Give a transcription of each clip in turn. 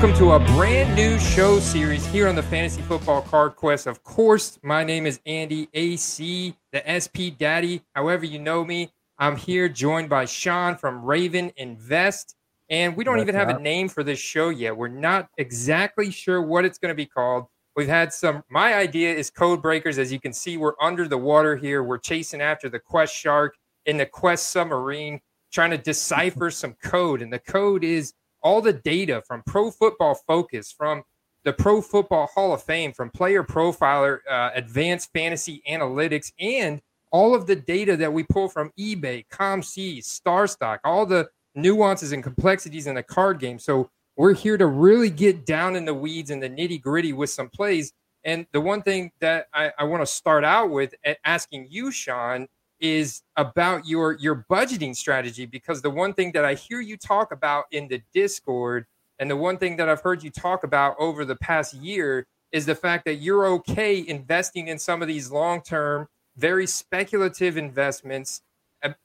Welcome to a brand new show series here on the Fantasy Football Card Quest. Of course, my name is Andy AC, the SP Daddy. However, you know me, I'm here joined by Sean from Raven Invest. And we don't even have a name for this show yet. We're not exactly sure what it's going to be called. We've had some, my idea is code breakers. As you can see, we're under the water here. We're chasing after the Quest Shark in the Quest submarine, trying to decipher some code. And the code is all the data from Pro Football Focus, from the Pro Football Hall of Fame, from Player Profiler, uh, Advanced Fantasy Analytics, and all of the data that we pull from eBay, ComC, StarStock, all the nuances and complexities in the card game. So we're here to really get down in the weeds and the nitty gritty with some plays. And the one thing that I, I want to start out with at asking you, Sean, is about your your budgeting strategy because the one thing that I hear you talk about in the Discord and the one thing that I've heard you talk about over the past year is the fact that you're okay investing in some of these long-term very speculative investments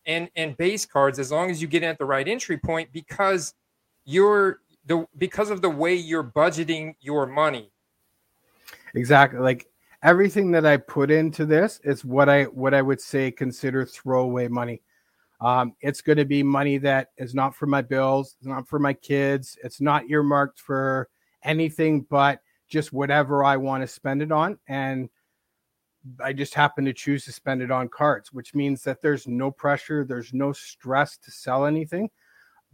and and base cards as long as you get in at the right entry point because you're the because of the way you're budgeting your money. Exactly like everything that I put into this is what I what I would say consider throwaway money. Um, it's going to be money that is not for my bills, not for my kids, it's not earmarked for anything but just whatever I want to spend it on. And I just happen to choose to spend it on cards, which means that there's no pressure, there's no stress to sell anything.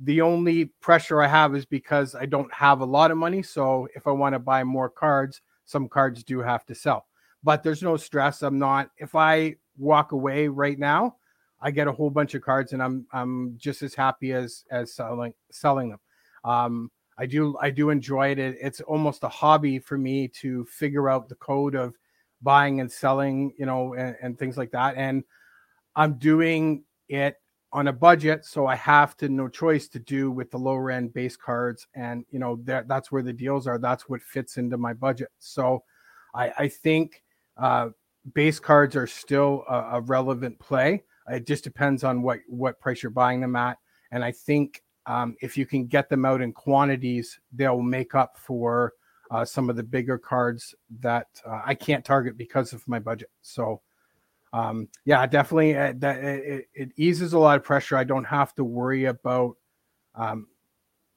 The only pressure I have is because I don't have a lot of money. So if I want to buy more cards, some cards do have to sell but there's no stress. I'm not if I walk away right now, I get a whole bunch of cards and I'm I'm just as happy as as selling selling them. Um, I do I do enjoy it. It's almost a hobby for me to figure out the code of buying and selling, you know, and, and things like that. And I'm doing it on a budget, so I have to no choice to do with the lower end base cards, and you know that that's where the deals are. That's what fits into my budget. So I, I think uh, base cards are still a, a, relevant play. It just depends on what what price you're buying them at, and I think um, if you can get them out in quantities, they'll make up for uh, some of the bigger cards that uh, I can't target because of my budget. So, um, yeah, definitely uh, that it, it, eases a lot of pressure. I don't have to worry about, um,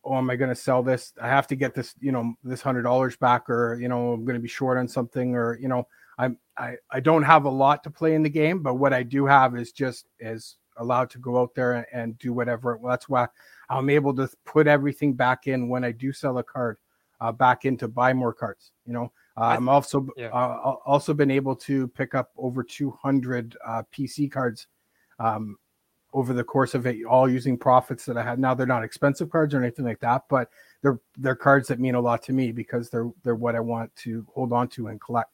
oh, am I going to sell this? I have to get this, you know, this hundred dollars back, or you know, I'm going to be short on something, or you know, I'm I, I don't have a lot to play in the game, but what I do have is just is allowed to go out there and, and do whatever. Well, that's why I'm able to put everything back in when I do sell a card, uh, back in to buy more cards. You know, uh, I'm also yeah. uh, also been able to pick up over 200 uh, PC cards um, over the course of it, all using profits that I had. Now they're not expensive cards or anything like that, but they're they're cards that mean a lot to me because they're they're what I want to hold on to and collect.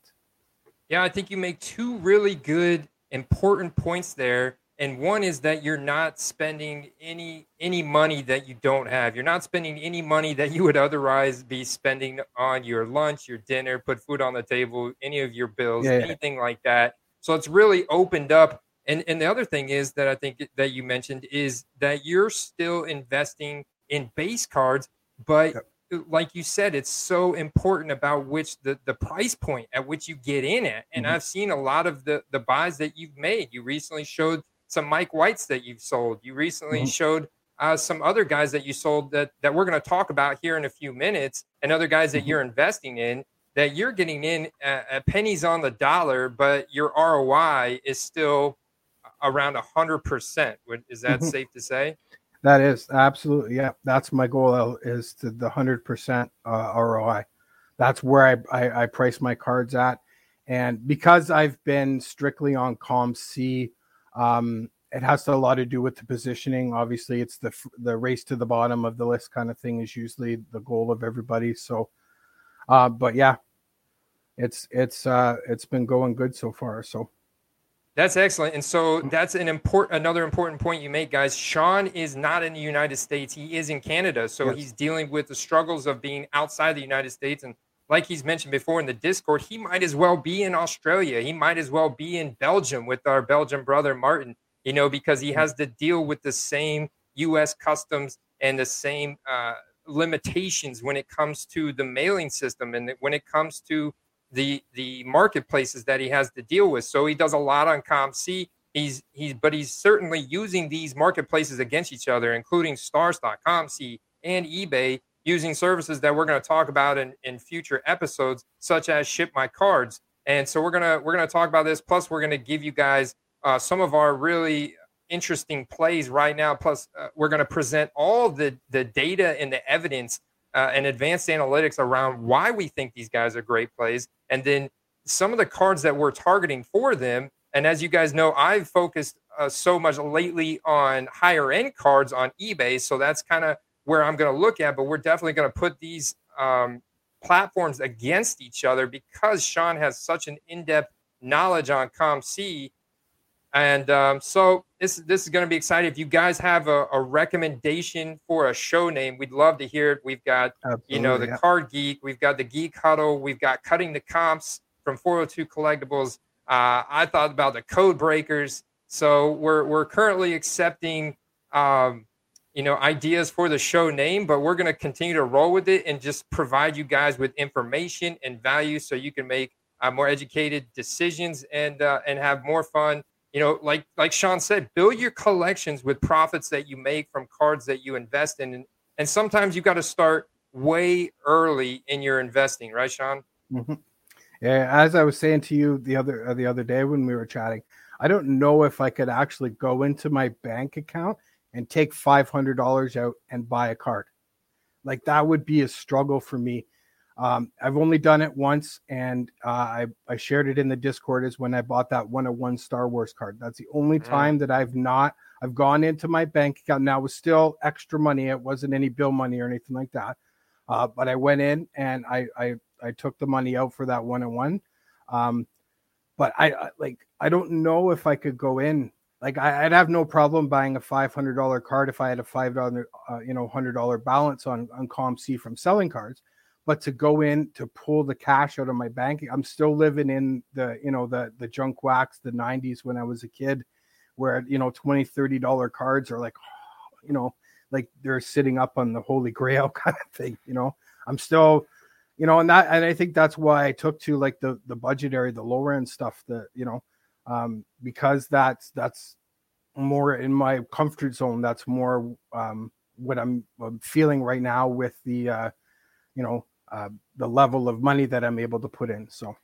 Yeah, I think you make two really good, important points there. And one is that you're not spending any any money that you don't have. You're not spending any money that you would otherwise be spending on your lunch, your dinner, put food on the table, any of your bills, yeah, anything yeah. like that. So it's really opened up. And and the other thing is that I think that you mentioned is that you're still investing in base cards, but yep like you said, it's so important about which the, the price point at which you get in it. And mm-hmm. I've seen a lot of the, the buys that you've made. You recently showed some Mike Whites that you've sold. You recently mm-hmm. showed uh, some other guys that you sold that, that we're going to talk about here in a few minutes, and other guys that mm-hmm. you're investing in that you're getting in at, at pennies on the dollar, but your ROI is still around 100%. Is that mm-hmm. safe to say? That is absolutely yeah. That's my goal is to the hundred percent uh, ROI. That's where I, I, I price my cards at, and because I've been strictly on ComC, um, it has a lot to do with the positioning. Obviously, it's the the race to the bottom of the list kind of thing is usually the goal of everybody. So, uh, but yeah, it's it's uh, it's been going good so far. So. That's excellent. And so that's an important another important point you make, guys. Sean is not in the United States. He is in Canada. So yes. he's dealing with the struggles of being outside the United States. And like he's mentioned before in the Discord, he might as well be in Australia. He might as well be in Belgium with our Belgian brother Martin, you know, because he has to deal with the same US customs and the same uh, limitations when it comes to the mailing system and when it comes to the the marketplaces that he has to deal with. So he does a lot on COMC. He's he's but he's certainly using these marketplaces against each other, including StarStock, COMC, and eBay, using services that we're going to talk about in, in future episodes, such as Ship My Cards. And so we're gonna we're gonna talk about this. Plus, we're gonna give you guys uh, some of our really interesting plays right now. Plus, uh, we're to present all the the data and the evidence uh, and advanced analytics around why we think these guys are great plays, and then some of the cards that we're targeting for them. And as you guys know, I've focused uh, so much lately on higher end cards on eBay, so that's kind of where I'm going to look at. But we're definitely going to put these um, platforms against each other because Sean has such an in depth knowledge on COMC and um, so this this is going to be exciting. If you guys have a, a, recommendation for a show name, we'd love to hear it. We've got Absolutely, you know the yeah. Card Geek, we've got the Geek Huddle, we've got Cutting the Comps from 402 Collectibles. Uh, I thought about the Code Breakers. So we're we're currently accepting um, you know ideas for the show name, but we're going to continue to roll with it and just provide you guys with information and value so you can make uh, more educated decisions and uh, and have more fun you know like like sean said build your collections with profits that you make from cards that you invest in. And, and sometimes you got to start way early in your investing right sean? Mm-hmm. yeah as i was saying to you the other uh, the other day when we were chatting i don't know if i could actually go into my bank account and take $500 out and buy a card. Like that would be a struggle for me um, I've only done it once, and uh, I, I shared it in the Discord. Is when I bought that 101 Star Wars card. That's the only mm. time that I've not. I've gone into my bank account. Now it was still extra money. It wasn't any bill money or anything like that. Uh, but I went in and I, I I took the money out for that 101. Um, but I, I like I don't know if I could go in. Like I, would have no problem buying a five hundred dollar card if I had a five dollar, uh, you know, hundred dollar balance on on COMC from selling cards but to go in to pull the cash out of my bank i'm still living in the you know the the junk wax the 90s when i was a kid where you know 20 30 dollar cards are like you know like they're sitting up on the holy grail kind of thing you know? I'm still you know and that and i think that's why i took to like the the budgetary the lower end stuff that you know um because that's that's more in my comfort zone. That's more um what i'm, I'm feeling right now with the uh you know uh, the level of money that I'm able to put in. So,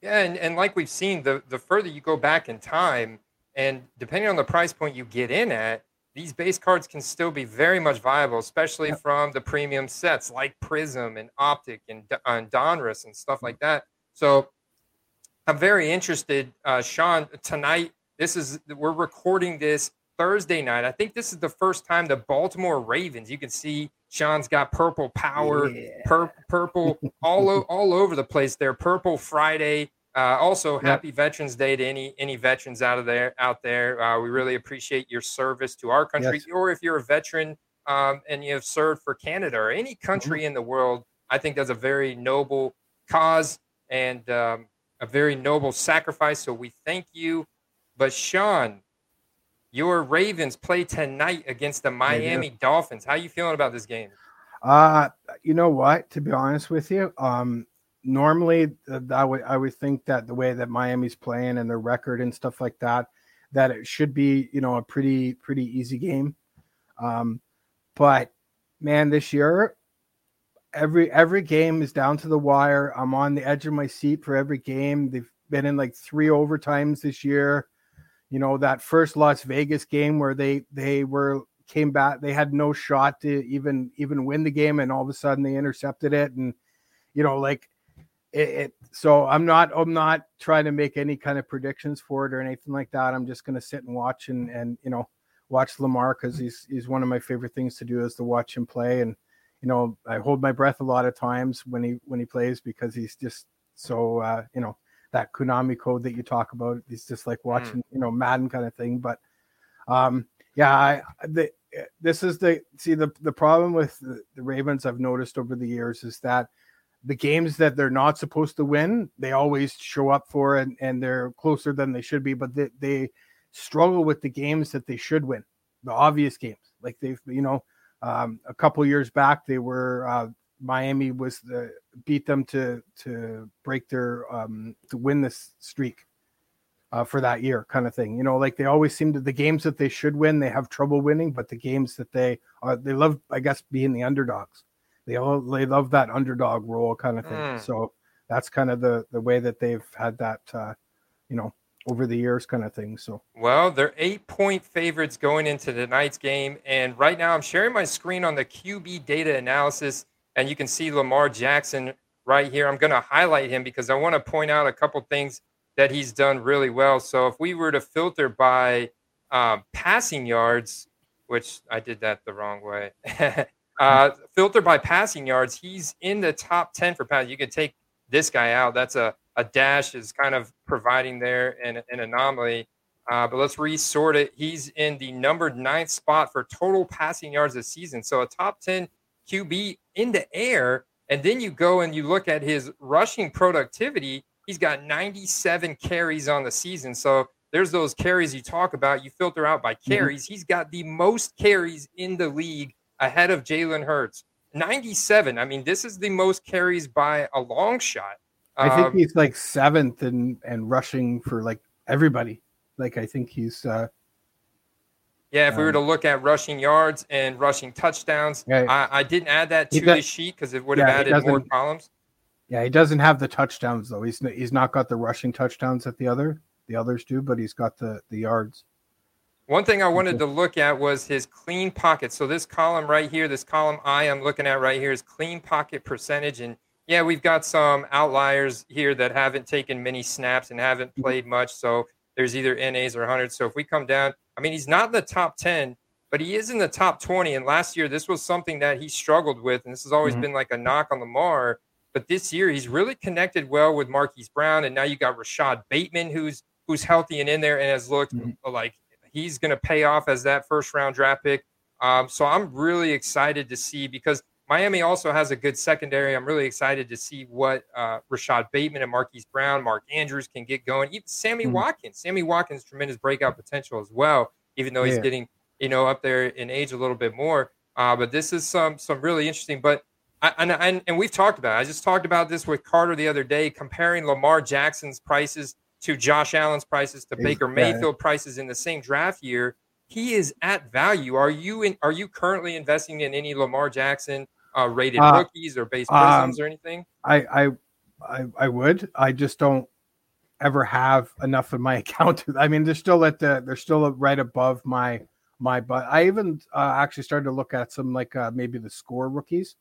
yeah, and, and like we've seen, the the further you go back in time, and depending on the price point you get in at, these base cards can still be very much viable, especially yeah. from the premium sets like Prizm and Optic and, and Donruss and stuff like that. So, I'm very interested, uh, Sean. Tonight, this is we're recording this Thursday night. I think this is the first time the Baltimore Ravens. You can see Sean's got purple power, yeah. pur- purple all o- all over the place. There, purple Friday. Uh, also, yep. happy Veterans Day to any any veterans out of there out there. Uh, we really appreciate your service to our country, yes. or if you're a veteran um, and you have served for Canada or any country mm-hmm. in the world, I think that's a very noble cause and um, a very noble sacrifice. So we thank you. But Sean, your Ravens play tonight against the Miami Dolphins. How are you feeling about this game? Uh, you know what? To be honest with you, um, normally uh, I would I would think that the way that Miami's playing and their record and stuff like that, that it should be you know a pretty pretty easy game. Um, but man, this year every every game is down to the wire. I'm on the edge of my seat for every game. They've been in like three overtimes this year you know that first Las Vegas game where they they were came back they had no shot to even even win the game and all of a sudden they intercepted it and you know like it, it, so i'm not i'm not trying to make any kind of predictions for it or anything like that. I'm just going to sit and watch and and you know watch lamar because he's he's one of my favorite things to do is to watch him play. And you know i hold my breath a lot of times when he when he plays because he's just so uh you know that Konami code that you talk about. It's just like hmm. watching, mm. you know, Madden kind of thing. But um, yeah, I, the, this is the see the the problem with the, the Ravens I've noticed over the years is that the games that they're not supposed to win, they always show up for and, and they're closer than they should be, but they, they struggle with the games that they should win, the obvious games. Like they've, you know, Um, a couple years back, they were uh, Miami was the beat them to to break their um, to win this streak uh, for that year, kind of thing. You know, like they always seem to the games that they should win, they have trouble winning, but the games that they are, they love, I guess, being the underdogs. They all they love that underdog role, kind of thing. Mm. So that's kind of the the way that they've had that, uh, you know, over the years, kind of thing. So well, they're eight point favorites going into tonight's game, and right now I'm sharing my screen on the QB data analysis, and you can see Lamar Jackson right here. I'm going to highlight him because I want to point out a couple things that he's done really well. So if we were to filter by um, passing yards, which I did that the wrong way, uh, filter by passing yards, he's in the top 10 for passing. You could take this guy out. That's a, a dash is kind of providing there an, an anomaly. Uh, but let's resort it. He's in the number ninth spot for total passing yards this season. So a top 10 QB in the air. And then you go and you look at his rushing productivity He's got 97 carries on the season. So there's those carries you talk about. You filter out by mm-hmm. carries. Mm-hmm. He's got the most carries in the league ahead of Jalen Hurts. 97. I mean, this is the most carries by a long shot. I think um, he's like seventh and and rushing for like everybody. Like I think he's uh yeah, if um, we were um, to look at rushing yards and rushing touchdowns, I, I, didn't add that to does, the sheet because it would have yeah, added more columns. Yeah, he doesn't have the touchdowns though. He's he's not got the rushing touchdowns that the other the others do, but he's got the the yards. One thing I wanted to look at was his clean pocket. So this column right here, this column I am looking at right here is clean pocket percentage. And yeah, we've got some outliers here that haven't taken many snaps and haven't mm-hmm. played much. So there's either NAs or 100. So if we come down, I mean, he's not in the top 10, but he is in the top 20. And last year, this was something that he struggled with. And this has always mm-hmm. been like a knock on Lamar but this year, he's really connected well with Marquise Brown, and now you got Rashod Bateman, who's who's healthy and in there and has looked mm-hmm. like he's going to pay off as that first round draft pick. Um, so I'm really excited to see because Miami also has a good secondary. I'm really excited to see what uh, Rashod Bateman and Marquise Brown, Mark Andrews can get going. Even Sammy mm-hmm. Watkins, Sammy Watkins, tremendous breakout potential as well. Even though he's yeah. getting you know up there in age a little bit more. Uh, but this is some some really interesting. But I, and, and, and we've talked about it. I just talked about this with Carter the other day, comparing Lamar Jackson's prices to Josh Allen's prices to Baker Mayfield prices in the same draft year. He is at value. Are you in? Are you currently investing in any Lamar Jackson uh, rated uh, rookies or base Prizms um, or anything? I, I I I would. I just don't ever have enough in my account. I mean, they're still at the they're still right above my my but I even uh, actually started to look at some like uh, maybe the score rookies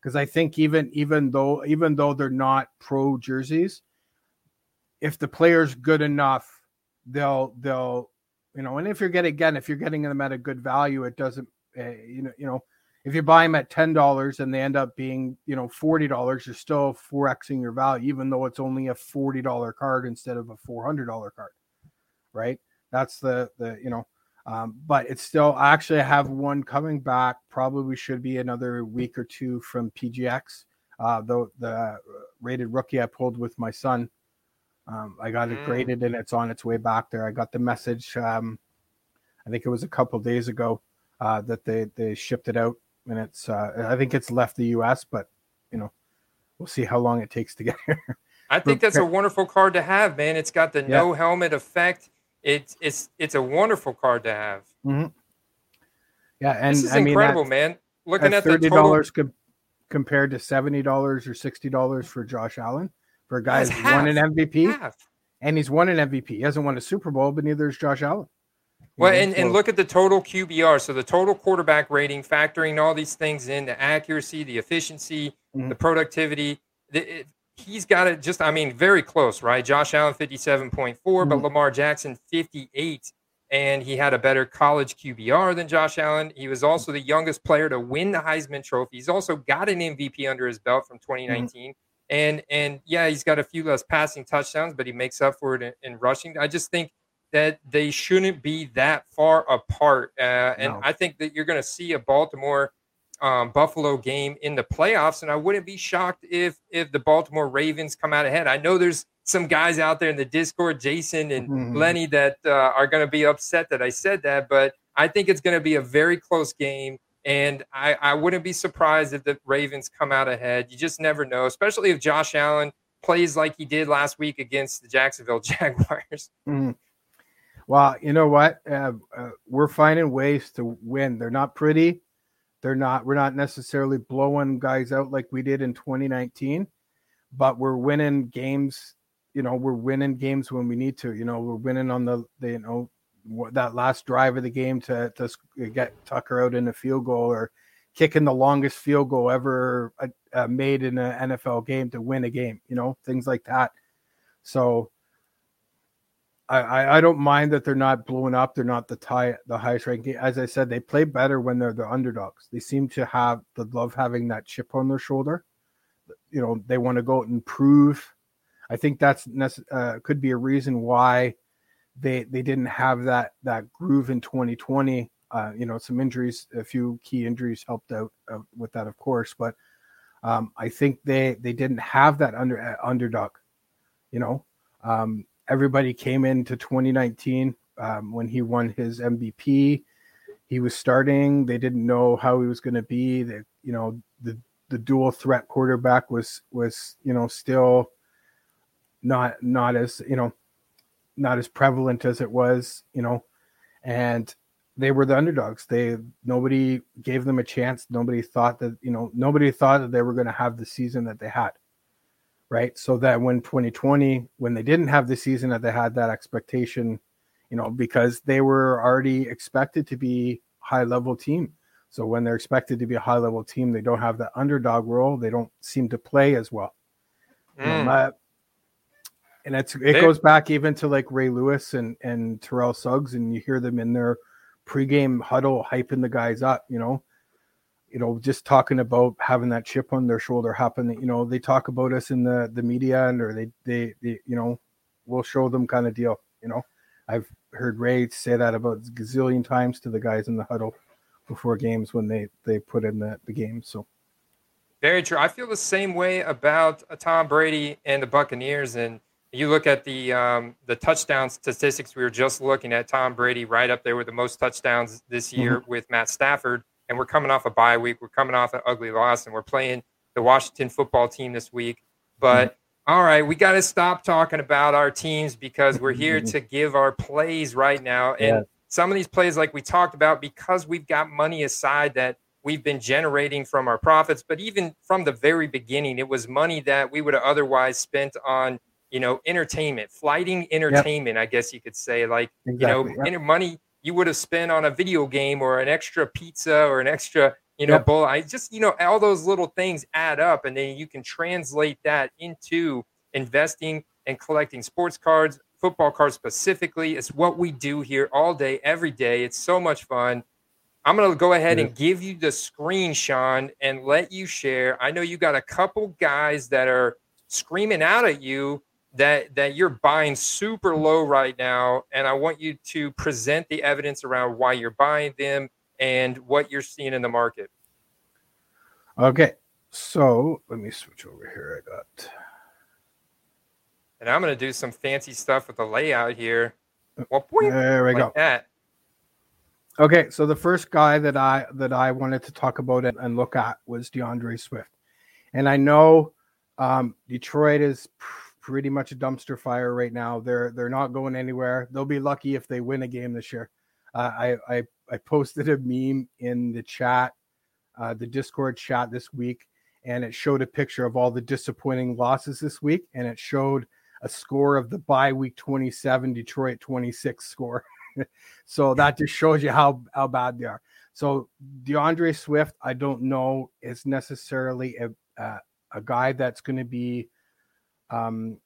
because I think even even though even though they're not pro jerseys, if the player's good enough, they'll they'll you know. And if you're getting again, if you're getting them at a good value, it doesn't uh, you know you know if you buy them at ten dollars and they end up being you know forty dollars, you're still four xing your value, even though it's only a forty dollar card instead of a four hundred dollar card, right? That's the the you know um, but it's still, I actually have one coming back. Probably should be another week or two from PGX. Uh, the, the rated rookie I pulled with my son. Um, I got it mm. graded and it's on its way back there. I got the message, um, I think it was a couple days ago, uh, that they, they shipped it out and it's, uh, I think it's left the US, but you know, we'll see how long it takes to get here. I think that's a wonderful card to have, man. It's got the yeah. no helmet effect it's it's it's a wonderful card to have. Mm-hmm. Yeah, and this is I incredible, mean, man. Looking at thirty dollars co- compared to seventy dollars or sixty dollars for Josh Allen for a guy who's won an MVP, half. and he's won an MVP. He hasn't won a Super Bowl, but neither is Josh Allen. Well, and, and look at the total QBR. So the total quarterback rating, factoring all these things in, the accuracy, the efficiency, mm-hmm. the productivity. The, it, he's got it just, I mean, very close, right? Josh Allen, 57.4, mm-hmm. but Lamar Jackson, 58. And he had a better college QBR than Josh Allen. He was also the youngest player to win the Heisman Trophy. He's also got an MVP under his belt from 2019. Mm-hmm. And and yeah, he's got a few less passing touchdowns, but he makes up for it in, in rushing. I just think that they shouldn't be that far apart. Uh, and no. I think that you're going to see a Baltimore um, Buffalo game in the playoffs, and I wouldn't be shocked if if the Baltimore Ravens come out ahead. I know there's some guys out there in the Discord, Jason and mm-hmm. Lenny, that uh, are going to be upset that I said that, but I think it's going to be a very close game. And I, I wouldn't be surprised if the Ravens come out ahead. You just never know, especially if Josh Allen plays like he did last week against the Jacksonville Jaguars. Mm. Well, you know what? Uh, uh, we're finding ways to win. They're not pretty. They're not. We're not necessarily blowing guys out like we did in 2019, but we're winning games. You know, we're winning games when we need to. You know, we're winning on the, the you know that last drive of the game to to get Tucker out in a field goal or kicking the longest field goal ever uh, uh made in an NFL game to win a game. You know, things like that. So I, I don't mind that they're not blowing up. They're not the tie the highest ranking. As I said, they play better when they're the underdogs. They seem to have the love having that chip on their shoulder. You know, they want to go out and prove. I think that's uh, could be a reason why they they didn't have that that groove in 2020. Uh, you know, some injuries, a few key injuries helped out uh, with that, of course. But um, I think they they didn't have that under uh, underdog. You know, um, everybody came into 2019 um, when he won his MVP. He was starting. They didn't know how he was going to be. That you know the the dual threat quarterback was was you know still not not as you know not as prevalent as it was you know and they were the underdogs they nobody gave them a chance nobody thought that you know nobody thought that they were going to have the season that they had right? So that when 2020, when they didn't have the season that they had that expectation, you know, because they were already expected to be high level team. So when they're expected to be a high level team, they don't have the underdog role. They don't seem to play as well. Mm. Um, and it's it goes back even to like Ray Lewis and and Terrell Suggs, and you hear them in their pregame huddle hyping the guys up. You know, you know, just talking about having that chip on their shoulder happen. You know, they talk about us in the the media, and or they they, they you know, we'll show them kind of deal. You know, I've heard Ray say that about gazillion times to the guys in the huddle before games when they they put in the the game. So. Very true. I feel the same way about uh, Tom Brady and the Buccaneers. And you look at the um, the touchdown statistics. We were just looking at Tom Brady right up there with the most touchdowns this year mm-hmm. with Matt Stafford and we're coming off a bye week. We're coming off an ugly loss, and we're playing the Washington football team this week. But mm-hmm. all right, we got to stop talking about our teams because we're here to give our plays right now. And yeah. some of these plays, like we talked about, because we've got money aside that we've been generating from our profits, but even from the very beginning, it was money that we would have otherwise spent on, you know, entertainment, flighting entertainment, yep. I guess you could say, like, exactly. you know, yep. money you would have spent on a video game or an extra pizza or an extra you know yep. bowl i just you know all those little things add up and then you can translate that into investing and collecting sports cards football cards specifically it's what we do here all day every day it's so much fun i'm going to go ahead and give you the screen sean and let you share i know you got a couple guys that are screaming out at you that that you're buying super low right now and i want you to present the evidence around why you're buying them and what you're seeing in the market. Okay so let me switch over here. I got and i'm going to do some fancy stuff with the layout here. Well, there we like go. that. okay so the first guy that i that i wanted to talk about and look at was deandre swift. And i know um, detroit is pretty much a dumpster fire right now. They're they're not going anywhere. They'll be lucky if they win a game this year. Uh, I, I I posted a meme in the chat, uh, the Discord chat this week, and it showed a picture of all the disappointing losses this week, and it showed a score of the bye week 27 Detroit 26 score. so that just shows you how how bad they are. So D'Andre Swift, I don't know is necessarily a uh, a guy that's going to be um,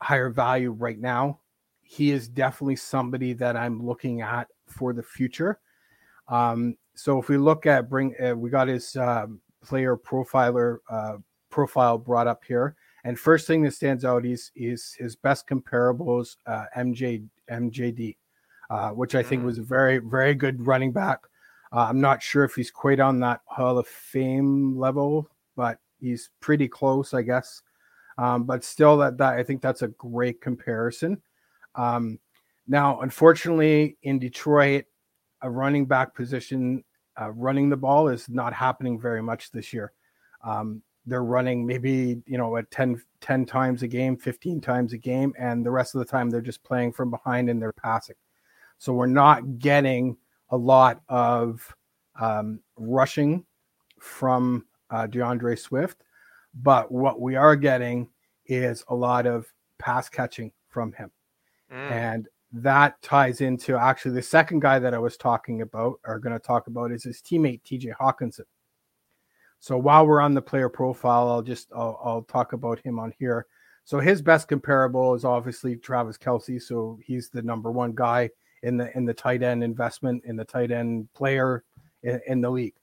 higher value right now. He is definitely somebody that I'm looking at for the future. Um, so if we look at bring, uh, we got his uh, player profiler uh, profile brought up here, and first thing that stands out is is his best comparables uh, MJ MJD, uh, which I think mm. was a very very good running back. Uh, I'm not sure if he's quite on that Hall of Fame level, but he's pretty close, I guess. Um, but still, that, that I think that's a great comparison. Um, now, unfortunately, in Detroit, a running back position uh, running the ball is not happening very much this year. Um, they're running maybe you know at 10, 10 times a game 15 times a game and the rest of the time they're just playing from behind and they're passing so we're not getting a lot of um, rushing from uh, D'Andre Swift, but what we are getting is a lot of pass catching from him. Mm. And that ties into actually the second guy that I was talking about or going to talk about is his teammate TJ Hockenson. So while we're on the player profile, I'll just I'll, I'll talk about him on here. So his best comparable is obviously Travis Kelce. So he's the number one guy in the in the tight end investment in the tight end player in, in the league.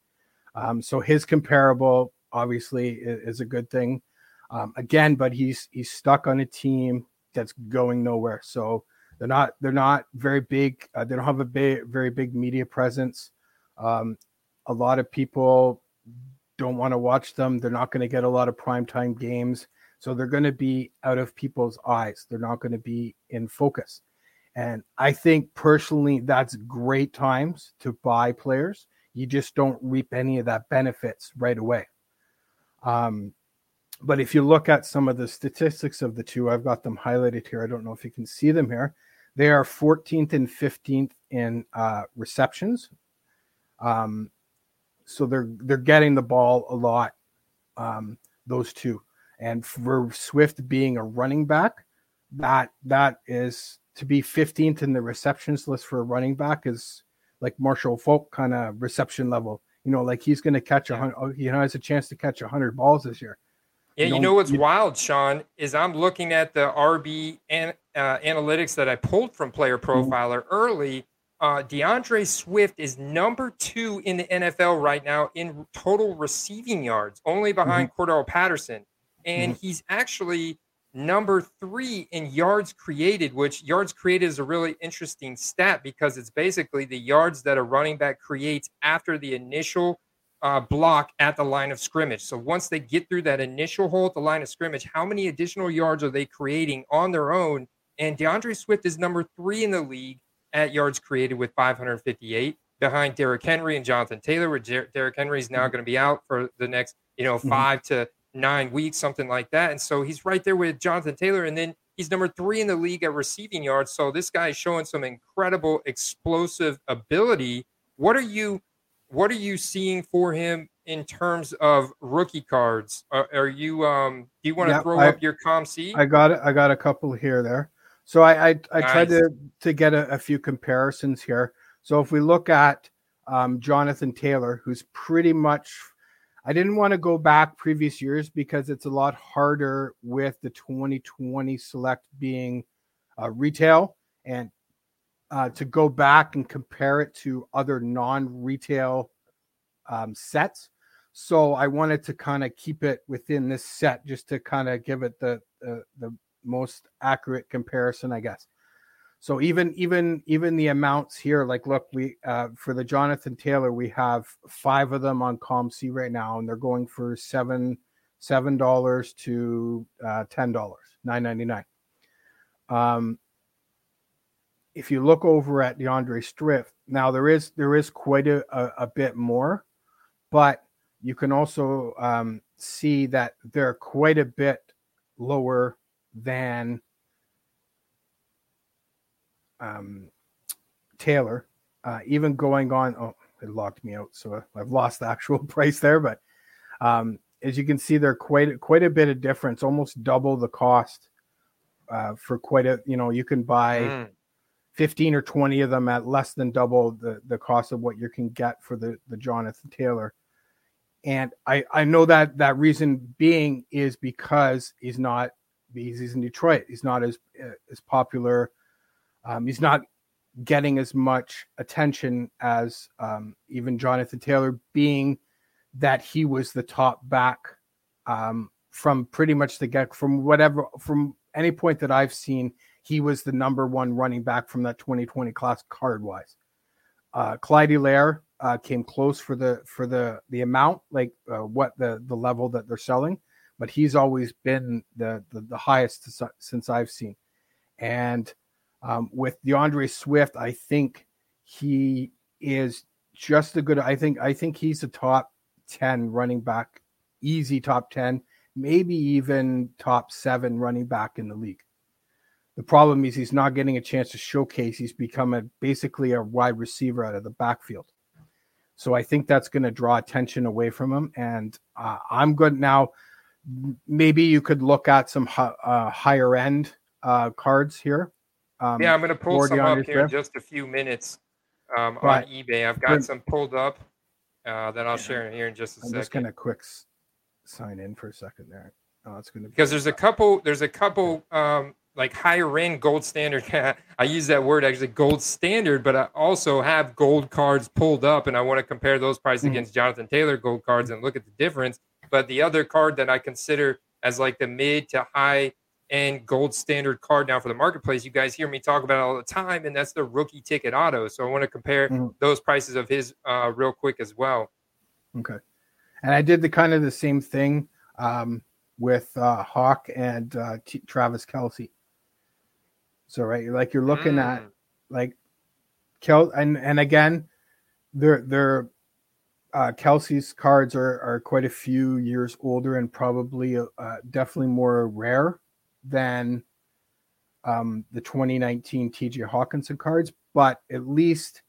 Um, so his comparable obviously is, a good thing. Um, again, but he's he's stuck on a team that's going nowhere. So they're not they're not very big. Uh, they don't have a very big media presence. Um, a lot of people don't want to watch them. They're not going to get a lot of primetime games. So they're going to be out of people's eyes. They're not going to be in focus. And I think personally, that's great times to buy players. You just don't reap any of that benefits right away. Um, but if you look at some of the statistics of the two, I've got them highlighted here. I don't know if you can see them here. They are 14th and 15th in uh, receptions. Um, so they're they're getting the ball a lot. Um, those two, and for Swift being a running back, that that is to be 15th in the receptions list for a running back is like Marshall Faulk kind of reception level. You know, like he's going to catch a hundred. Oh, he has a chance to catch a hundred balls this year. Yeah, you, you know what's you, wild, Sean, is I'm looking at the RB and uh, analytics that I pulled from Player mm-hmm. Profiler mm-hmm. early. Uh, D'Andre Swift is number two in the NFL right now in total receiving yards, only behind mm-hmm. Cordarrelle Patterson, and mm-hmm. he's actually number three in yards created, which yards created is a really interesting stat because it's basically the yards that a running back creates after the initial uh, block at the line of scrimmage. So once they get through that initial hole at the line of scrimmage, how many additional yards are they creating on their own? And D'Andre Swift is number three in the league at yards created with 558 behind Derrick Henry and Jonathan Taylor, where Derrick Henry is now mm-hmm. going to be out for the next, you know, mm-hmm. 5 mm-hmm. to nine weeks, something like that. And so he's right there with Jonathan Taylor. And then he's number three in the league at receiving yards. So this guy is showing some incredible explosive ability. What are you what are you seeing for him in terms of rookie cards? Are, are you um do you want to throw I, up your COMC? I got it. I got a couple here there. So I I, I nice. tried to to get a, a, few comparisons here. So if we look at um, Jonathan Taylor, who's pretty much I didn't want to go back previous years because it's a lot harder with the 2020 select being uh, retail and uh, to go back and compare it to other non-retail um, sets. So I wanted to kind of keep it within this set just to kind of give it the, the the most accurate comparison, I guess. So even even even the amounts here, like look, we uh, for the Jonathan Taylor, we have five of them on COMC right now, and they're going for seven seven dollars to uh, ten dollars, nine ninety nine. Um, if you look over at D'Andre Swift, now there is there is quite a, a, a bit more, but you can also um, see that they're quite a bit lower than um, Taylor, uh, even going on. Oh, it locked me out, so I've lost the actual price there. But um, as you can see, they're quite quite a bit of difference, almost double the cost uh, for quite a. You know, you can buy. Mm. 15 or 20 of them at less than double the, the cost of what you can get for the, the Jonathan Taylor. And I, I know that that reason being is because he's not he's, he's in Detroit. He's not as as popular um, he's not getting as much attention as um, even Jonathan Taylor, being that he was the top back um, from pretty much the get from whatever from any point that I've seen. He was the number one running back from that 2020 class card wise. Uh, Clyde Helaire uh, came close for the for the the amount, like uh, what the the level that they're selling, but he's always been the the, the highest since I've seen. And um, with D'Andre Swift, I think he is just a good. I think I think he's a top ten running back, easy top ten, maybe even top seven running back in the league. The problem is he's not getting a chance to showcase. He's become a basically a wide receiver out of the backfield. So I think that's going to draw attention away from him. And uh, I'm good now. Maybe you could look at some uh, higher end uh, cards here. Um, yeah, I'm going to pull some up here in just a few minutes um, on eBay. I've got some pulled up uh, that I'll yeah. share here in just a I'm second. I'm just going to quick sign in for a second there. Oh, it's going to because there's a couple. There's a couple um, like higher end gold standard. I use that word actually, gold standard, but I also have gold cards pulled up, and I want to compare those prices mm-hmm. against Jonathan Taylor gold cards and look at the difference. But the other card that I consider as like the mid to high end gold standard card now for the marketplace, you guys hear me talk about it all the time, and that's the rookie ticket auto. So I want to compare mm-hmm. those prices of his uh, real quick as well. Okay, and I did the kind of the same thing um, with uh, Hawk and uh, T- Travis Kelce. So right, like you're looking mm. at like Kel and and again, they're they're uh, Kelce's cards are are quite a few years older and probably uh, definitely more rare than um, the 2019 TJ Hockenson cards, but at least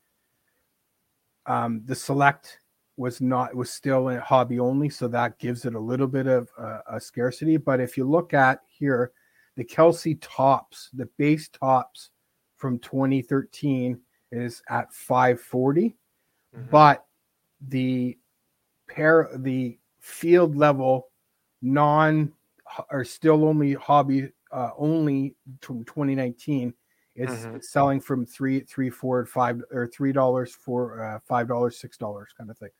um, the select was not was still a hobby only, so that gives it a little bit of uh, a scarcity. But if you look at here, the Kelce Topps, the base Topps from 2013 is at 540, mm-hmm. but the pair the field level non are still only hobby uh, only 2019 It's, mm-hmm. selling from three three four five or three dollars for uh, five dollars six dollars kind of thing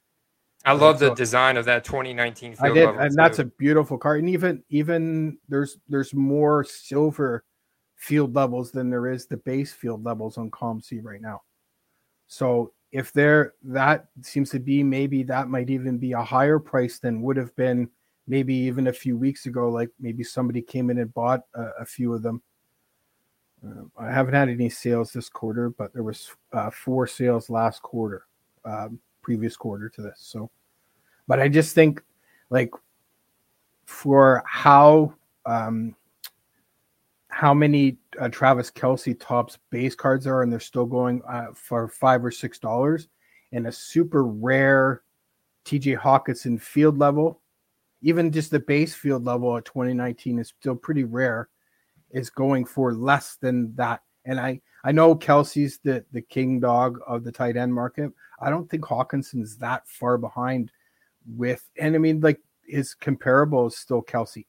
I love the design of that 2019 I did, and too. that's a beautiful car. And even even there's there's more silver field levels than there is the base field levels on COMC right now. So if there that seems to be maybe that might even be a higher price than would have been maybe even a few weeks ago. Like maybe somebody came in and bought a, a few of them. Uh, I haven't had any sales this quarter, but there was uh, four sales last quarter. Um, previous quarter to this. So, but I just think like for how um, how many uh, Travis Kelce Topps base cards are, and they're still going uh, for five or six dollars, and a super rare TJ Hockenson field level, even just the base field level at 2019 is still pretty rare, is going for less than that. And I I know Kelce's the the king dog of the tight end market. I don't think Hockenson's that far behind with, and I mean, like his comparable is still Kelce,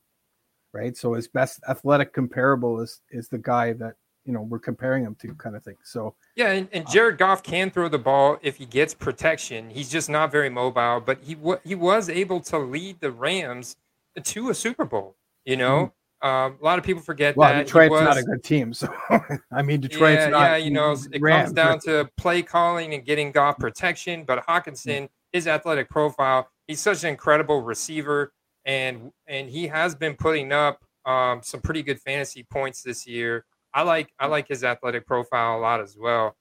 right? So his best athletic comparable is is the guy that you know we're comparing him to, kind of thing. So yeah, and, and uh, Jared Goff can throw the ball if he gets protection. He's just not very mobile, but he w- he was able to lead the Rams to a Super Bowl. You know, mm-hmm. Um, a lot of people forget well, that Detroit's was, not a good team. So I mean, Detroit's yeah, not. Yeah, you know, it Rams, comes down to play calling and getting Goff protection. But Hockenson, his athletic profile, he's such an incredible receiver, and and he has been putting up um, some pretty good fantasy points this year. I like I like his athletic profile a lot as well.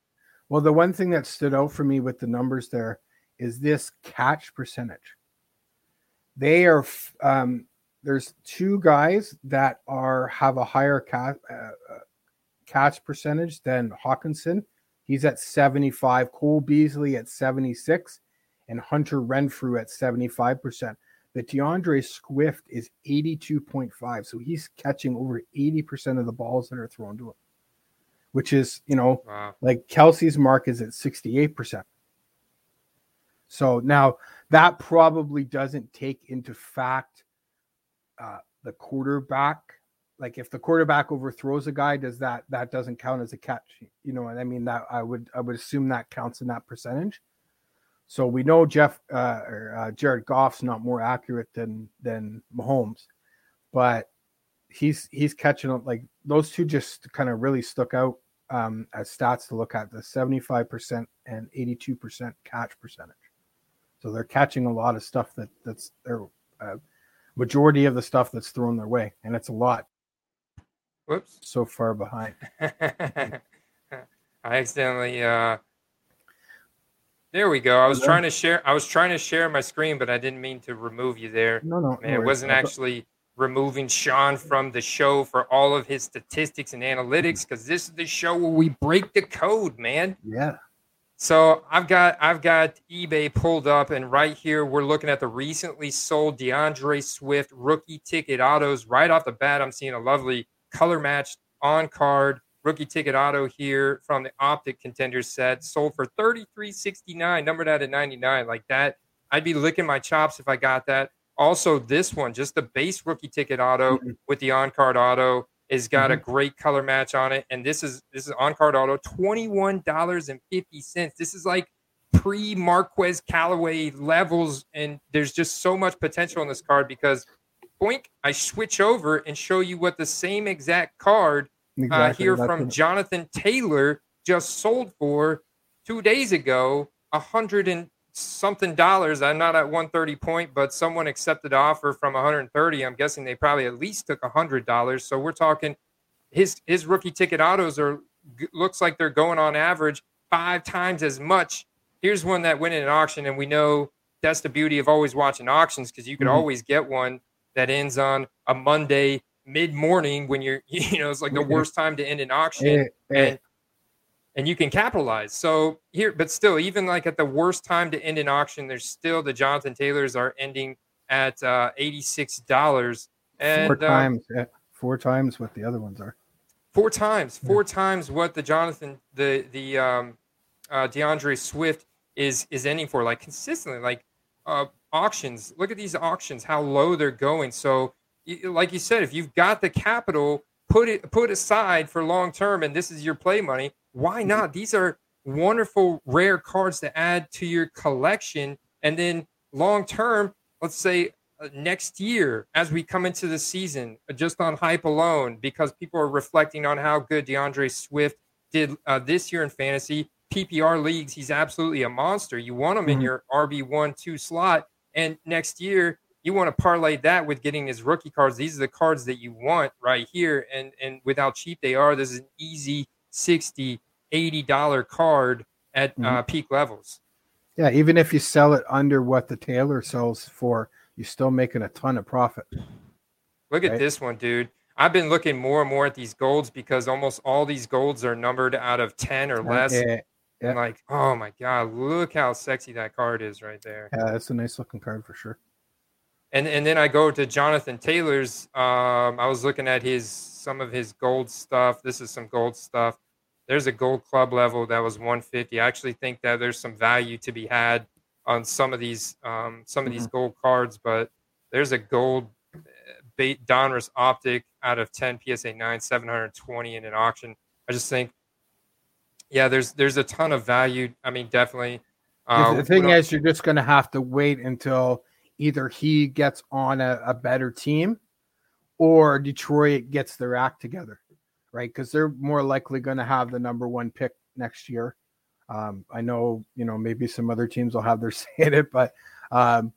Well, the one thing that stood out for me with the numbers there is this catch percentage. They are um, there's two guys that are have a higher catch, uh, uh, catch percentage than Hockenson. He's at 75, Cole Beasley at 76, and Hunter Renfrow at 75%. But D'Andre Swift is 82.5. So he's catching over 80% of the balls that are thrown to him, which is, you know, wow. like Kelce's mark is at 68%. So now that probably doesn't take into fact uh, the quarterback like if the quarterback overthrows a guy does that that doesn't count as a catch you know what i mean that i would i would assume that counts in that percentage so we know jeff uh, or uh, jared goff's not more accurate than than mahomes but he's he's catching up. like those two just kind of really stuck out um, as stats to look at the 75% and 82% catch percentage so they're catching a lot of stuff that that's they're uh, majority of the stuff that's thrown their way, and it's a lot. Whoops! So far behind. I accidentally. Uh... There we go. I was trying to share. I was trying to share my screen, but I didn't mean to remove you there. No, no, Man, it wasn't actually removing Sean from the show for all of his statistics and analytics because this is the show where we break the code, man. Yeah. So I've got I've got eBay pulled up, and right here we're looking at the recently sold D'Andre Swift rookie ticket autos. Right off the bat, I'm seeing a lovely color matched on card rookie ticket auto here from the Optic Contenders set, sold for 33.69, numbered out at 99. Like that, I'd be licking my chops if I got that. Also, this one, just the base rookie ticket auto mm-hmm. with the on card auto, has got mm-hmm. a great color match on it. And this is this is on card auto, twenty one dollars and fifty cents. This is like pre Marquez Callaway levels, and there's just so much potential in this card because, boink, I switch over and show you what the same exact card exactly. uh, here from Jonathan Taylor just sold for two days ago, a hundred and something dollars. I'm not at 130 point, but someone accepted offer from 130. I'm guessing they probably at least took a hundred dollars. So we're talking his his rookie ticket autos are looks like they're going on average five times as much. Here's one that went in an auction, and we know that's the beauty of always watching auctions because you can mm-hmm. always get one that ends on a Monday mid morning when you're you know it's like the worst time to end an auction and and you can capitalize. So here, but still, even like at the worst time to end an auction, there's still the Jonathan Taylors are ending at uh, eighty six dollars and four uh, times, uh, four times what the other ones are. Four times, four yeah. times what the Jonathan, the the um, uh, D'Andre Swift is is ending for, like consistently, like uh, auctions. Look at these auctions, how low they're going. So, like you said, if you've got the capital, put it put aside for long term, and this is your play money why not? These are wonderful, rare cards to add to your collection. And then long term, let's say uh, next year, as we come into the season, uh, just on hype alone, because people are reflecting on how good D'Andre Swift did uh, this year in fantasy. PPR leagues, he's absolutely a monster. You want him mm-hmm. in your RB1 2 slot. And next year, you want to parlay that with getting his rookie cards. These are the cards that you want right here. And and with how cheap they are, this is an easy 60 $80 card at uh, mm-hmm. uh, peak levels. Yeah, even if you sell it under what the tailor sells for, you're still making a ton of profit. Look right? at this one, dude. I've been looking more and more at these golds because almost all these golds are numbered out of 10 or less. Yeah, yeah. And like, oh my God, look how sexy that card is right there. Yeah, that's a nice looking card for sure. And and then I go to Jonathan Taylor's. Um, I was looking at his some of his gold stuff. This is some gold stuff there's a gold club level that was 150. I actually think that there's some value to be had on some of these um, some of these mm-hmm. gold cards, but there's a gold uh, bait Donruss optic out of 10 PSA 9 720 in an auction. I just think yeah, there's there's a ton of value. I mean, definitely. Uh, the thing is, you're just going to have to wait until either he gets on a, a better team or Detroit gets their act together right? Because they're more likely going to have the number one pick next year. Um, I know, you know, maybe some other teams will have their say in it, but um,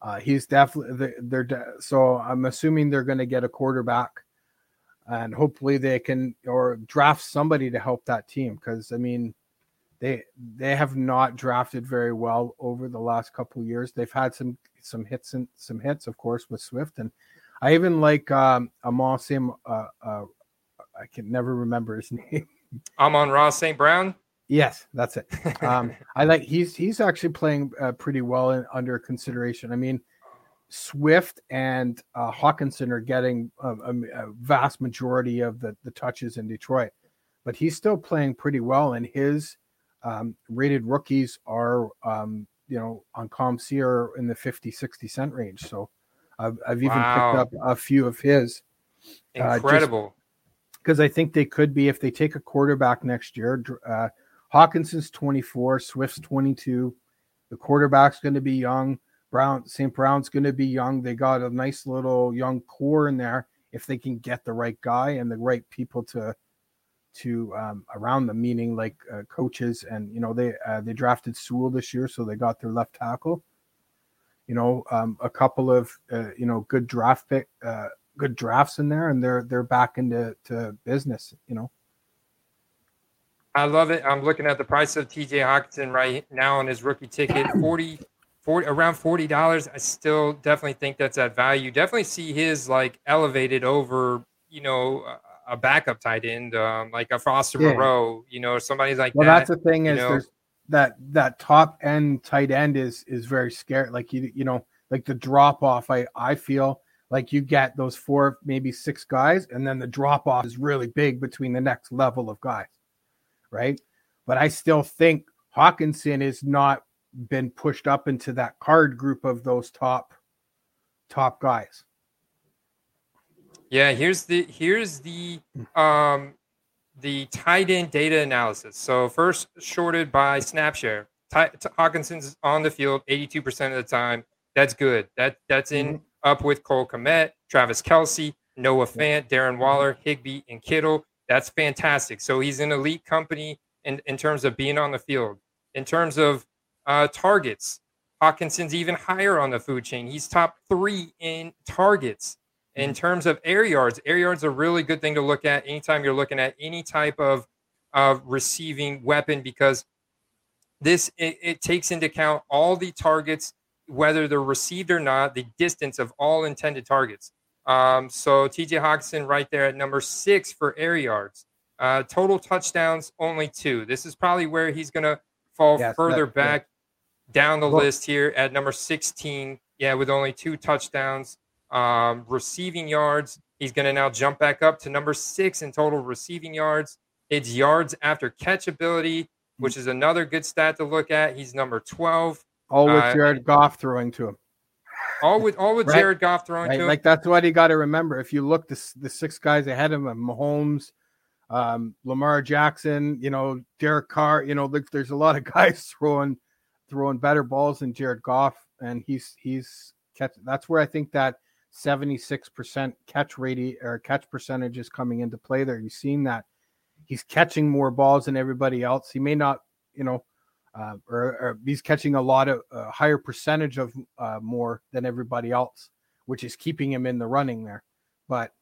uh, he's definitely they're, they're so I'm assuming they're going to get a quarterback, and hopefully they can or draft somebody to help that team because I mean they they have not drafted very well over the last couple years. They've had some some hits and some hits, of course, with Swift, and I even like um, Amon Sim, uh, uh, I can never remember his name. Amon-Ra St. Brown. Yes, that's it. Um, I like he's he's actually playing uh, pretty well in, under consideration. I mean, Swift and uh, Hockenson are getting a, a, a, vast majority of the the touches in Detroit, but he's still playing pretty well. And his um, rated rookies are um, you know on are in the 50, 60 cent range. So I've, I've even wow. picked up a few of his. Incredible. Uh, because I think they could be if they take a quarterback next year. Uh, Hockenson's 24, Swift's 22. The quarterback's going to be young. Brown St. Brown's going to be young. They got a nice little young core in there if they can get the right guy and the right people to to um, around them, meaning like uh, coaches. And you know they uh, they drafted Sewell this year, so they got their left tackle. You know, um, a couple of uh, you know good draft pick uh, good drafts in there, and they're they're back into to business. You know. I love it. I'm looking at the price of TJ Hockenson right now on his rookie ticket 40, 40 around $40. I still definitely think that's at value. Definitely see his like elevated over, you know, a backup tight end, um, like a Foster yeah. Moreau, you know, somebody like well, that. Well, that's the thing is there's that that top end tight end is is very scary. Like you you know, like the drop off. I I feel like you get those four maybe six guys, and then the drop off is really big between the next level of guys, right? But I still think Hockenson is not been pushed up into that card group of those top top guys. Yeah, here's the here's the um the tight end data analysis. So first shorted by SnapShare. Ty- Hockenson's on the field 82% of the time. That's good. That that's in mm-hmm. up with Cole Kmet, Travis Kelce, Noah Fant, Darren Waller, Higbee, and Kittle. That's fantastic. So he's an elite company in, in terms of being on the field. In terms of uh, targets, Hockenson's even higher on the food chain. He's top three in targets. In terms of air yards, air yards are a really good thing to look at anytime you're looking at any type of, of receiving weapon because this it, it takes into account all the targets, whether they're received or not, the distance of all intended targets. Um, so TJ Hockenson right there at number six for air yards. Uh, total touchdowns only two. This is probably where he's going to fall further that, back yeah. down the well, list here at number 16. Yeah, with only two touchdowns. Um, receiving yards, he's going to now jump back up to number six in total receiving yards. It's yards after catch ability, which is another good stat to look at. He's number 12. All with uh, Jared Goff throwing to him. All with all with right. Jared Goff throwing right. to him. Like that's what you got to remember. If you look the the six guys ahead of him, Mahomes, um, Lamar Jackson, you know, Derek Carr, you know, look, there's a lot of guys throwing throwing better balls than Jared Goff, and he's he's catch. That's where I think that 76% catch rate or catch percentage is coming into play there. You've seen that he's catching more balls than everybody else. He may not, you know, uh, or, or, he's catching a lot of a higher percentage of uh, more than everybody else, which is keeping him in the running there. But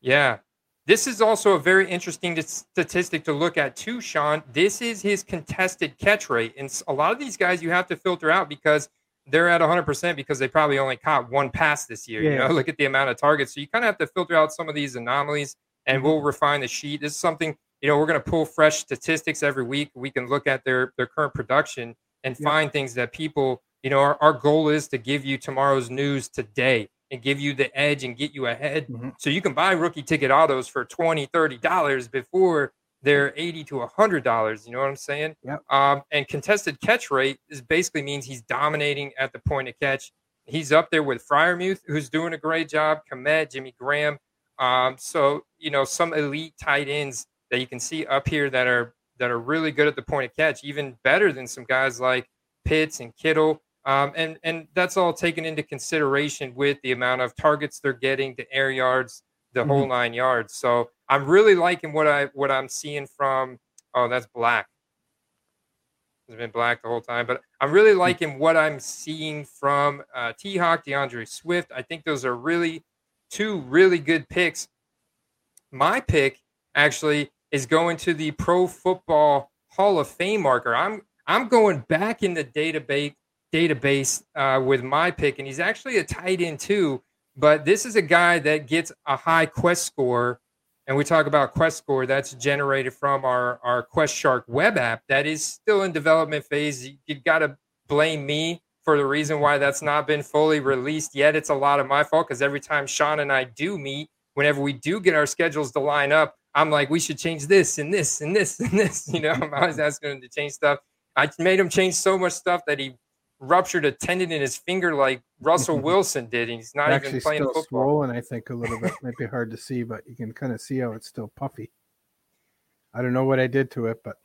yeah, this is also a very interesting statistic to look at too, Sean. This is his contested catch rate, and a lot of these guys you have to filter out because they're at 100% because they probably only caught one pass this year. Yeah. You know, look at the amount of targets. So you kind of have to filter out some of these anomalies and we'll mm-hmm. refine the sheet. This is something, you know, we're going to pull fresh statistics every week. We can look at their, their current production and yeah. find things that people, you know, our, our goal is to give you tomorrow's news today and give you the edge and get you ahead. Mm-hmm. So you can buy rookie ticket autos for 20, $30 before they're 80 to 100 dollars you know what i'm saying? Yep. um, and contested catch rate is basically means he's dominating at the point of catch. He's up there with Freiermuth, who's doing a great job Kmet, jimmy graham. Um, so you know some elite tight ends that you can see up here that are that are really good at the point of catch even better than some guys like pitts and kittle. Um, and and that's all taken into consideration with the amount of targets they're getting the air yards the mm-hmm. whole nine yards. So I'm really liking what I what I'm seeing from. Oh, that's black. It's been black the whole time, but I'm really hmm. liking what I'm seeing from uh, T Hawk, D'Andre Swift. I think those are really two really good picks. My pick actually is going to the Pro Football Hall of Fame marker. I'm I'm going back in the database database uh, with my pick, and he's actually a tight end too. But this is a guy that gets a high quest score and we talk about Quest Score that's generated from our, our Quest Shark web app that is still in development phase. You got to blame me for the reason why that's not been fully released yet. It's a lot of my fault because every time Sean and I do meet, whenever we do get our schedules to line up, I'm like, we should change this and this and this and this. You know, I'm always asking him to change stuff. I made him change so much stuff that he ruptured a tendon in his finger like Russell Wilson did. and He's not Actually even playing still football. Swollen, I think a little bit. Might be hard to see, but you can kind of see how it's still puffy. I don't know what I did to it, but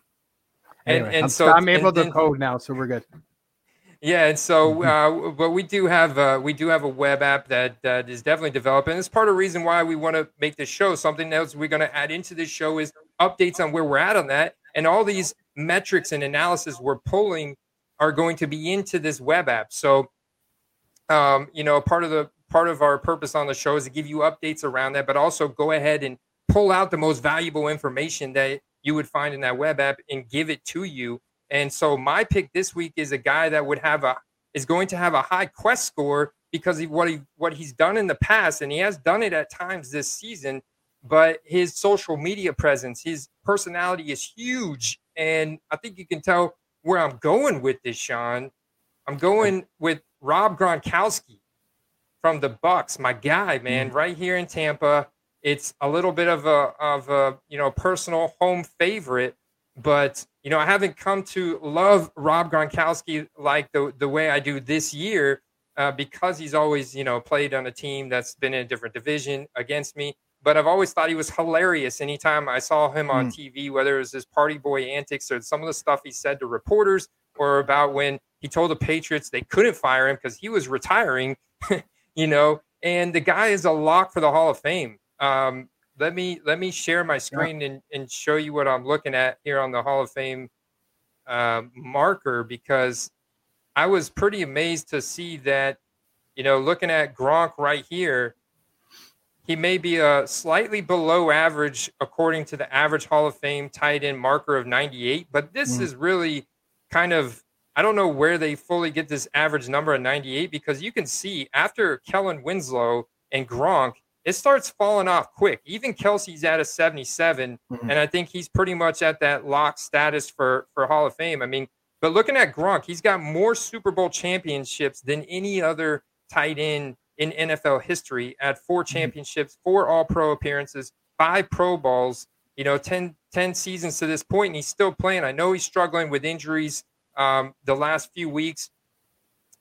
anyway, and, and I'm, so I'm able and, to code now, so we're good. Yeah, and so, mm-hmm. uh, but we do have uh, we do have a web app that that is definitely developing. It's part of the reason why we want to make this show. Something else we're going to add into this show is updates on where we're at on that, and all these metrics and analysis we're pulling are going to be into this web app. So, um, you know, part of the part of our purpose on the show is to give you updates around that, but also go ahead and pull out the most valuable information that you would find in that web app and give it to you. And so my pick this week is a guy that would have a is going to have a high quest score because of what he what he's done in the past, and he has done it at times this season. But his social media presence, his personality is huge, and I think you can tell where I'm going with this, Sean. I'm going with Rob Gronkowski from the Bucs, my guy, man, mm. right here in Tampa. It's a little bit of a of a you know personal home favorite, but you know I haven't come to love Rob Gronkowski like the the way I do this year uh, because he's always you know played on a team that's been in a different division against me. But I've always thought he was hilarious anytime I saw him on mm. TV, whether it was his party boy antics or some of the stuff he said to reporters, or about when he told the Patriots they couldn't fire him because he was retiring, you know. And the guy is a lock for the Hall of Fame. Um, let me let me share my screen yeah. and, and show you what I'm looking at here on the Hall of Fame uh, marker because I was pretty amazed to see that, you know, looking at Gronk right here, he may be a slightly below average according to the average Hall of Fame tight end marker of 98, but this mm. is really kind of I don't know where they fully get this average number of 98 because you can see after Kellen Winslow and Gronk, it starts falling off quick. Even Kelce's at a 77, mm-hmm. and I think he's pretty much at that lock status for for Hall of Fame. I mean, but looking at Gronk, he's got more Super Bowl championships than any other tight end in NFL history at four mm-hmm. championships, four all pro appearances, five Pro Bowls, you know, 10, 10 seasons to this point, and he's still playing. I know he's struggling with injuries um, the last few weeks.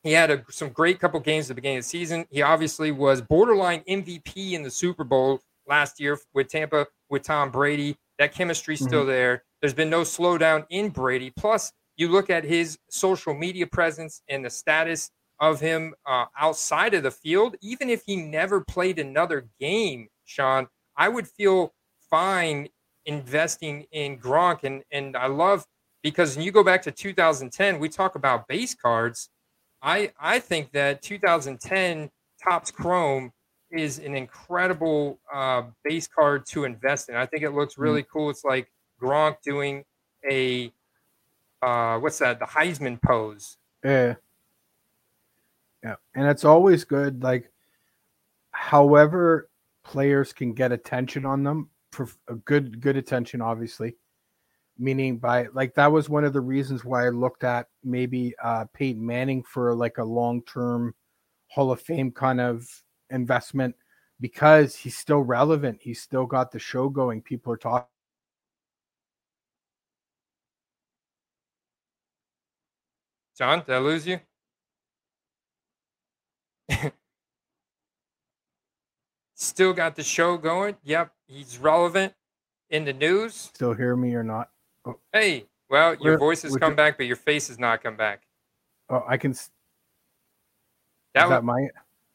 He had a, some great couple games at the beginning of the season. He obviously was borderline MVP in the Super Bowl last year with Tampa with Tom Brady. That chemistry's mm-hmm. still there. There's been no slowdown in Brady. Plus, you look at his social media presence and the status of him uh, outside of the field, even if he never played another game, Sean, I would feel fine investing in Gronk. And, and I love because when you go back to 2010, we talk about base cards. I, I think that 2010 Topps Chrome is an incredible uh, base card to invest in. I think it looks really mm-hmm. cool. It's like Gronk doing a uh, what's that? The Heisman pose. Yeah. Yeah. And it's always good. Like, however, players can get attention on them for a good, good attention, obviously. Meaning by like that was one of the reasons why I looked at maybe uh Peyton Manning for like a long term Hall of Fame kind of investment because he's still relevant. He's still got the show going. People are talking John, did I lose you? Still got the show going. Yep, he's relevant in the news. Still hear me or not? Oh. Hey, well, your Where, voice has come back, but your face has not come back. Oh, I can. That, was, that my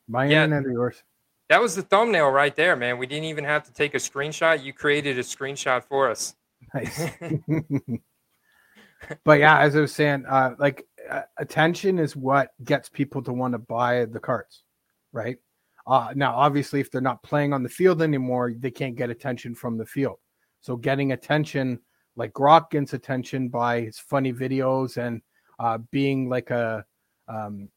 my yeah, internet or yours? That was the thumbnail right there, man. We didn't even have to take a screenshot. You created a screenshot for us. Nice. but yeah, as I was saying, uh, like attention is what gets people to want to buy the cards, right? Uh, now, obviously, if they're not playing on the field anymore, they can't get attention from the field. So, getting attention, like Gronk gets attention by his funny videos and uh, being like a um,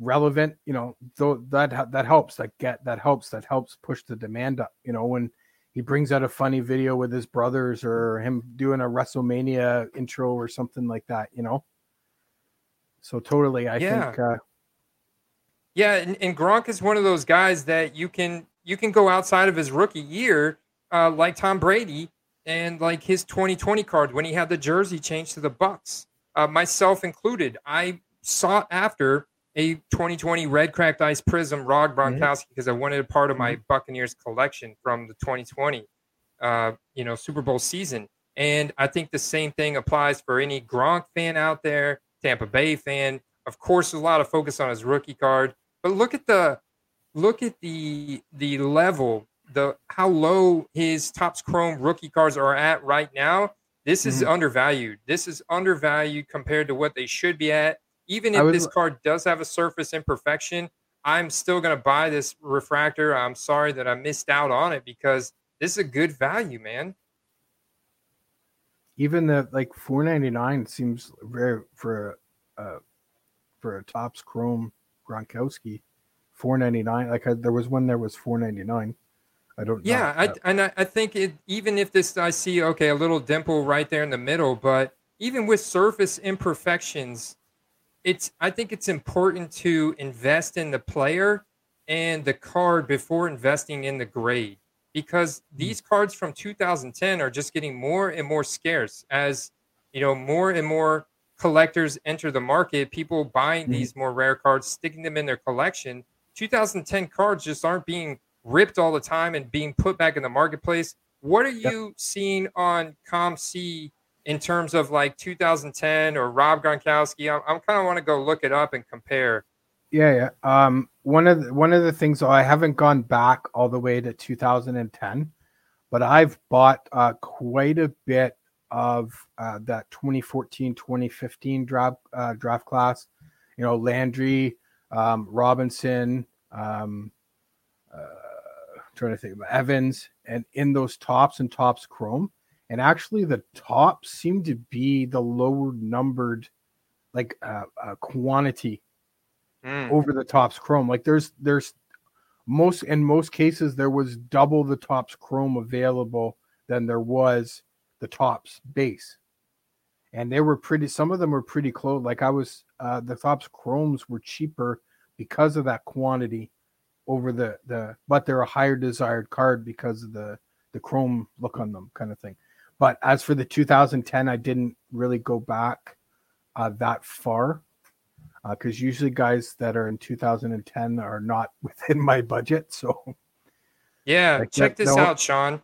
relevant, you know, though that that helps. That get that helps. That helps push the demand up. You know, when he brings out a funny video with his brothers or him doing a WrestleMania intro or something like that. You know, so totally, I yeah. think. Uh, yeah, and, and, Gronk is one of those guys that you can you can go outside of his rookie year, uh, like Tom Brady and like his 2020 card when he had the jersey changed to the Bucs. uh, myself included. I sought after a 2020 red cracked ice Prizm Rob mm-hmm. Gronkowski because mm-hmm. I wanted a part of my mm-hmm. Buccaneers collection from the 2020, uh, you know, Super Bowl season. And I think the same thing applies for any Gronk fan out there Tampa Bay fan. Of course, a lot of focus on his rookie card, but look at the look at the the level, the how low his Topps Chrome rookie cards are at right now. This is mm-hmm. undervalued. This is undervalued compared to what they should be at. Even if was, this card does have a surface imperfection, I'm still going to buy this refractor. I'm sorry that I missed out on it because this is a good value, man. Even the like 499 seems very for uh for a Topps Chrome Gronkowski 499 like I, there was one there was 499 I don't yeah I, and I, I think it even if this I see okay a little dimple right there in the middle but even with surface imperfections it's I think it's important to invest in the player and the card before investing in the grade because hmm. these cards from 2010 are just getting more and more scarce as you know more and more collectors enter the market people buying mm-hmm. these more rare cards sticking them in their collection 2010 cards just aren't being ripped all the time and being put back in the marketplace what are you yep. seeing on COMC in terms of like 2010 or Rob Gronkowski? I, I kind of want to go look it up and compare. Yeah, yeah. Um, one of the, one of the things I haven't gone back all the way to 2010, but I've bought uh, quite a bit of uh, that 2014 2015 draft uh, draft class. You know, Landry, um, Robinson, um, uh, trying to think of Evans, and in those Topps and Topps Chrome, and actually the Topps seem to be the lower numbered like uh, uh, quantity mm. over the Topps chrome. Like there's there's most in most cases there was double the Topps chrome available than there was the Topps base. And they were pretty some of them were pretty close like i was uh the Topps chromes were cheaper because of that quantity over the the but they're a higher desired card because of the the chrome look on them kind of thing. But as for the 2010, I didn't really go back uh, that far because uh, usually guys that are in 2010 are not within my budget. So, yeah, like check this out, Sean.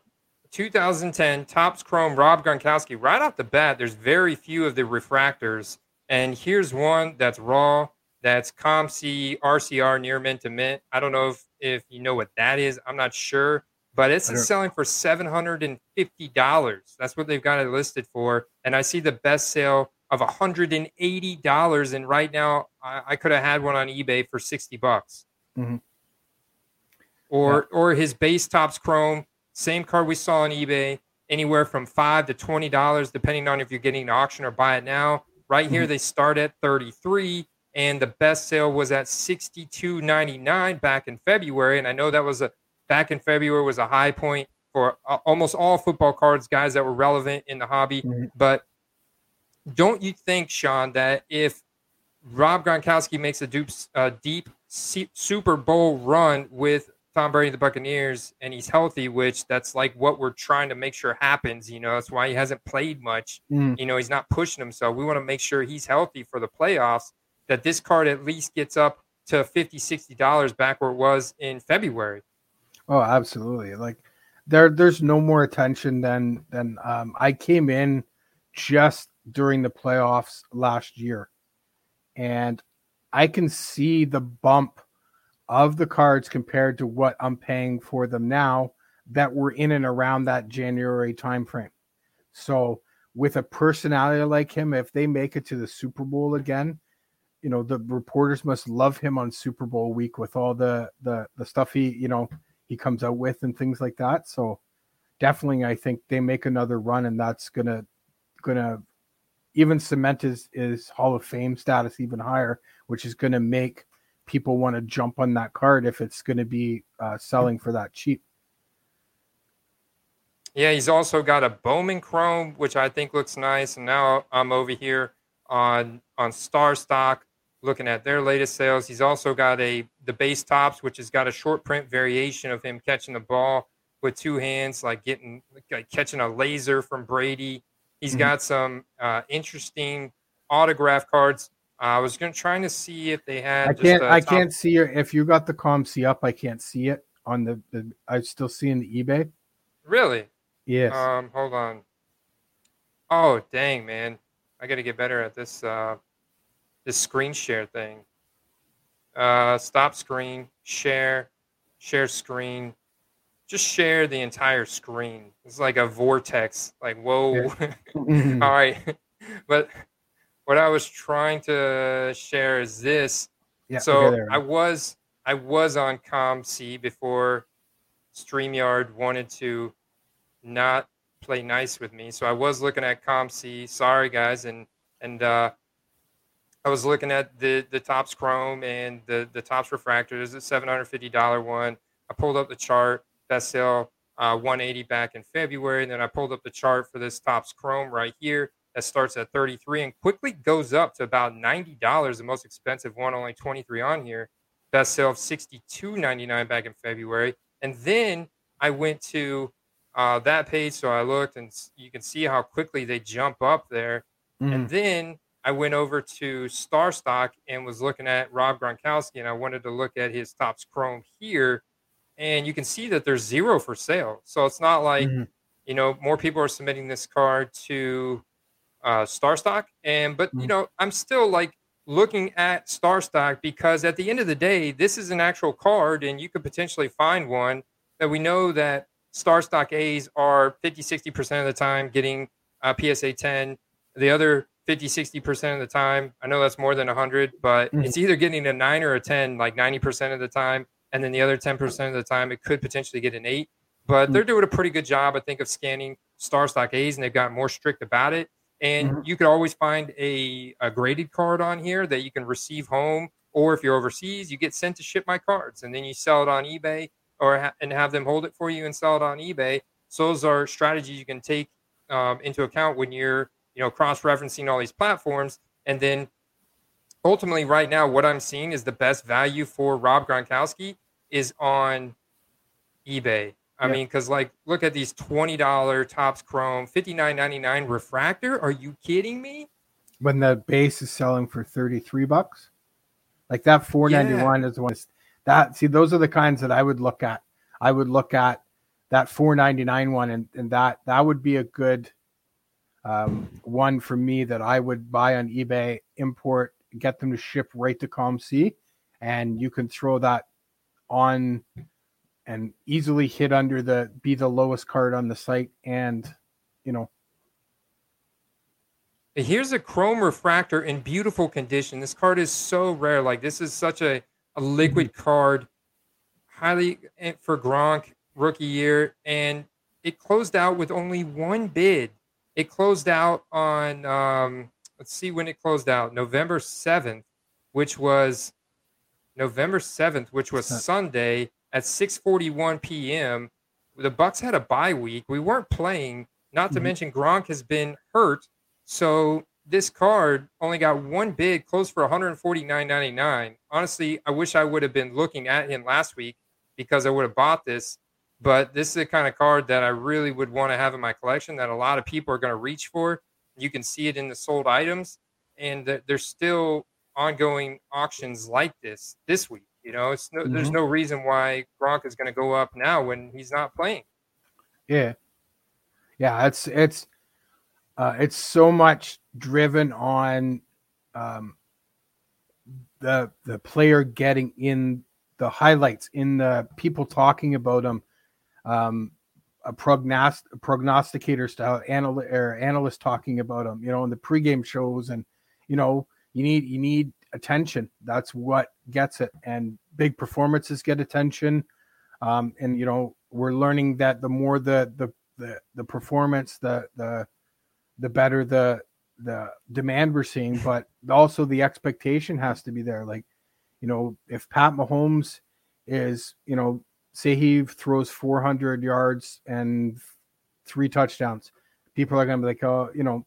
2010 Topps Chrome Rob Gronkowski. Right off the bat, there's very few of the refractors, and here's one that's raw. That's COMC RCR near mint to mint. I don't know if if you know what that is. I'm not sure but it's selling for seven hundred and fifty dollars. That's what they've got it listed for. And I see the best sale of hundred and eighty dollars. And right now, I, I could have had one on eBay for sixty bucks. Mm-hmm. Or yeah. or his base Topps Chrome, same card we saw on eBay, anywhere from five to twenty dollars, depending on if you're getting an auction or buy it now. Right here, mm-hmm. they start at thirty three and the best sale was at 62.99 back in February and I know that was a back in February was a high point for uh, almost all football cards, guys that were relevant in the hobby. Mm-hmm. But don't you think, Sean, that if Rob Gronkowski makes a deep, uh, deep Super Bowl run with Tom Brady and the Buccaneers and he's healthy, which that's like what we're trying to make sure happens. You know, that's why he hasn't played much. Mm. You know, he's not pushing himself. We want to make sure he's healthy for the playoffs, that this card at least gets up to 50 $60 back where it was in February. Oh, absolutely. Like there there's no more attention than than um, I came in just during the playoffs last year. And I can see the bump of the cards compared to what I'm paying for them now that were in and around that January timeframe. So with a personality like him, if they make it to the Super Bowl again, you know the reporters must love him on Super Bowl week with all the the the stuff he you know he comes out with and things like that. So definitely, I think they make another run, and that's gonna gonna even cement his his Hall of Fame status even higher, which is gonna make people want to jump on that card if it's going to be uh, selling for that cheap. Yeah, he's also got a Bowman Chrome, which I think looks nice. And now I'm over here on on StarStock looking at their latest sales. He's also got a the base Topps, which has got a short print variation of him catching the ball with two hands, like getting like catching a laser from Brady. He's mm-hmm. got some uh, interesting autograph cards. Uh, I was going to trying to see if they had. I can't. I can't see your. If you got the COMC up, I can't see it on the. the I still see in the eBay. Really? Yes. Um. Hold on. Oh dang, man! I got to get better at this. Uh, this screen share thing. Uh, stop screen, share, share screen. Just share the entire screen. It's like a vortex. Like whoa. Yeah. All right, but what I was trying to share is this. Yeah, so I was I was on COMC before StreamYard wanted to not play nice with me. So I was looking at COMC. Sorry guys, and and uh, I was looking at the the Topps Chrome and the the Topps Refractor. There's a seven hundred fifty dollar one. I pulled up the chart. Best sale uh, 180 back in February. And then I pulled up the chart for this Topps Chrome right here that starts at 33 and quickly goes up to about $90. The most expensive one, only 23 on here. Best sale of 62.99 back in February. And then I went to uh, that page, so I looked, and you can see how quickly they jump up there. Mm. And then I went over to StarStock and was looking at Rob Gronkowski, and I wanted to look at his Topps Chrome here and you can see that there's zero for sale. So it's not like mm-hmm. you know more people are submitting this card to uh, StarStock, and but mm-hmm. you know I'm still like looking at StarStock because at the end of the day, this is an actual card, and you could potentially find one that we know that StarStock A's are 50, 60 percent of the time getting uh, PSA 10. The other 50, 60 percent of the time, I know that's more than 100, but mm-hmm. it's either getting a nine or a 10, like 90 percent of the time and then the other 10% of the time it could potentially get an eight. But they're doing a pretty good job, I think, of scanning star stock A's, and they've got more strict about it. And mm-hmm. you could always find a, a graded card on here that you can receive home, or if you're overseas, you get sent to ship my cards, and then you sell it on eBay or ha- and have them hold it for you and sell it on eBay. So those are strategies you can take um, into account when you're you know cross-referencing all these platforms, and then ultimately, right now, what I'm seeing is the best value for Rob Gronkowski is on eBay. I yeah. mean, because like, look at these twenty dollar Topps Chrome fifty nine ninety nine refractor. Are you kidding me? When the base is selling for thirty three bucks, like that four ninety one yeah. is the one. That see, those are the kinds that I would look at. I would look at that four ninety nine one, and and that that would be a good um, one for me that I would buy on eBay, import, get them to ship right to COMC, and you can throw that on and easily hit under the be the lowest card on the site and you know. Here's a chrome refractor in beautiful condition. This card is so rare. Like this is such a, a liquid mm-hmm. card. Highly eh, for gronk rookie year. And it closed out with only one bid. It closed out on um, let's see when it closed out. November 7th which was November 7th, which was Sunday at 6:41 p.m. The Bucs had a bye week. We weren't playing. Not to mm-hmm. mention Gronk has been hurt, so this card only got one bid, closed for 149.99. Honestly, I wish I would have been looking at him last week because I would have bought this. But this is the kind of card that I really would want to have in my collection that a lot of people are going to reach for. You can see it in the sold items, and there's still ongoing auctions like this this week. You know, it's no, mm-hmm. there's no reason why Gronk is going to go up now when he's not playing. Yeah, yeah, it's it's uh, it's so much driven on um, the the player getting in the highlights in the people talking about him. Um, a prognost- prognosticator style anal- or analyst talking about him, you know, in the pregame shows, and you know, you need you need attention. That's what gets it. And big performances get attention. Um, and you know, we're learning that the more the the the, the performance, the the the better the the demand we're seeing, but also the expectation has to be there. Like, you know, if Pat Mahomes is, you know, say he throws 400 yards and three touchdowns, people are going to be like, oh, you know,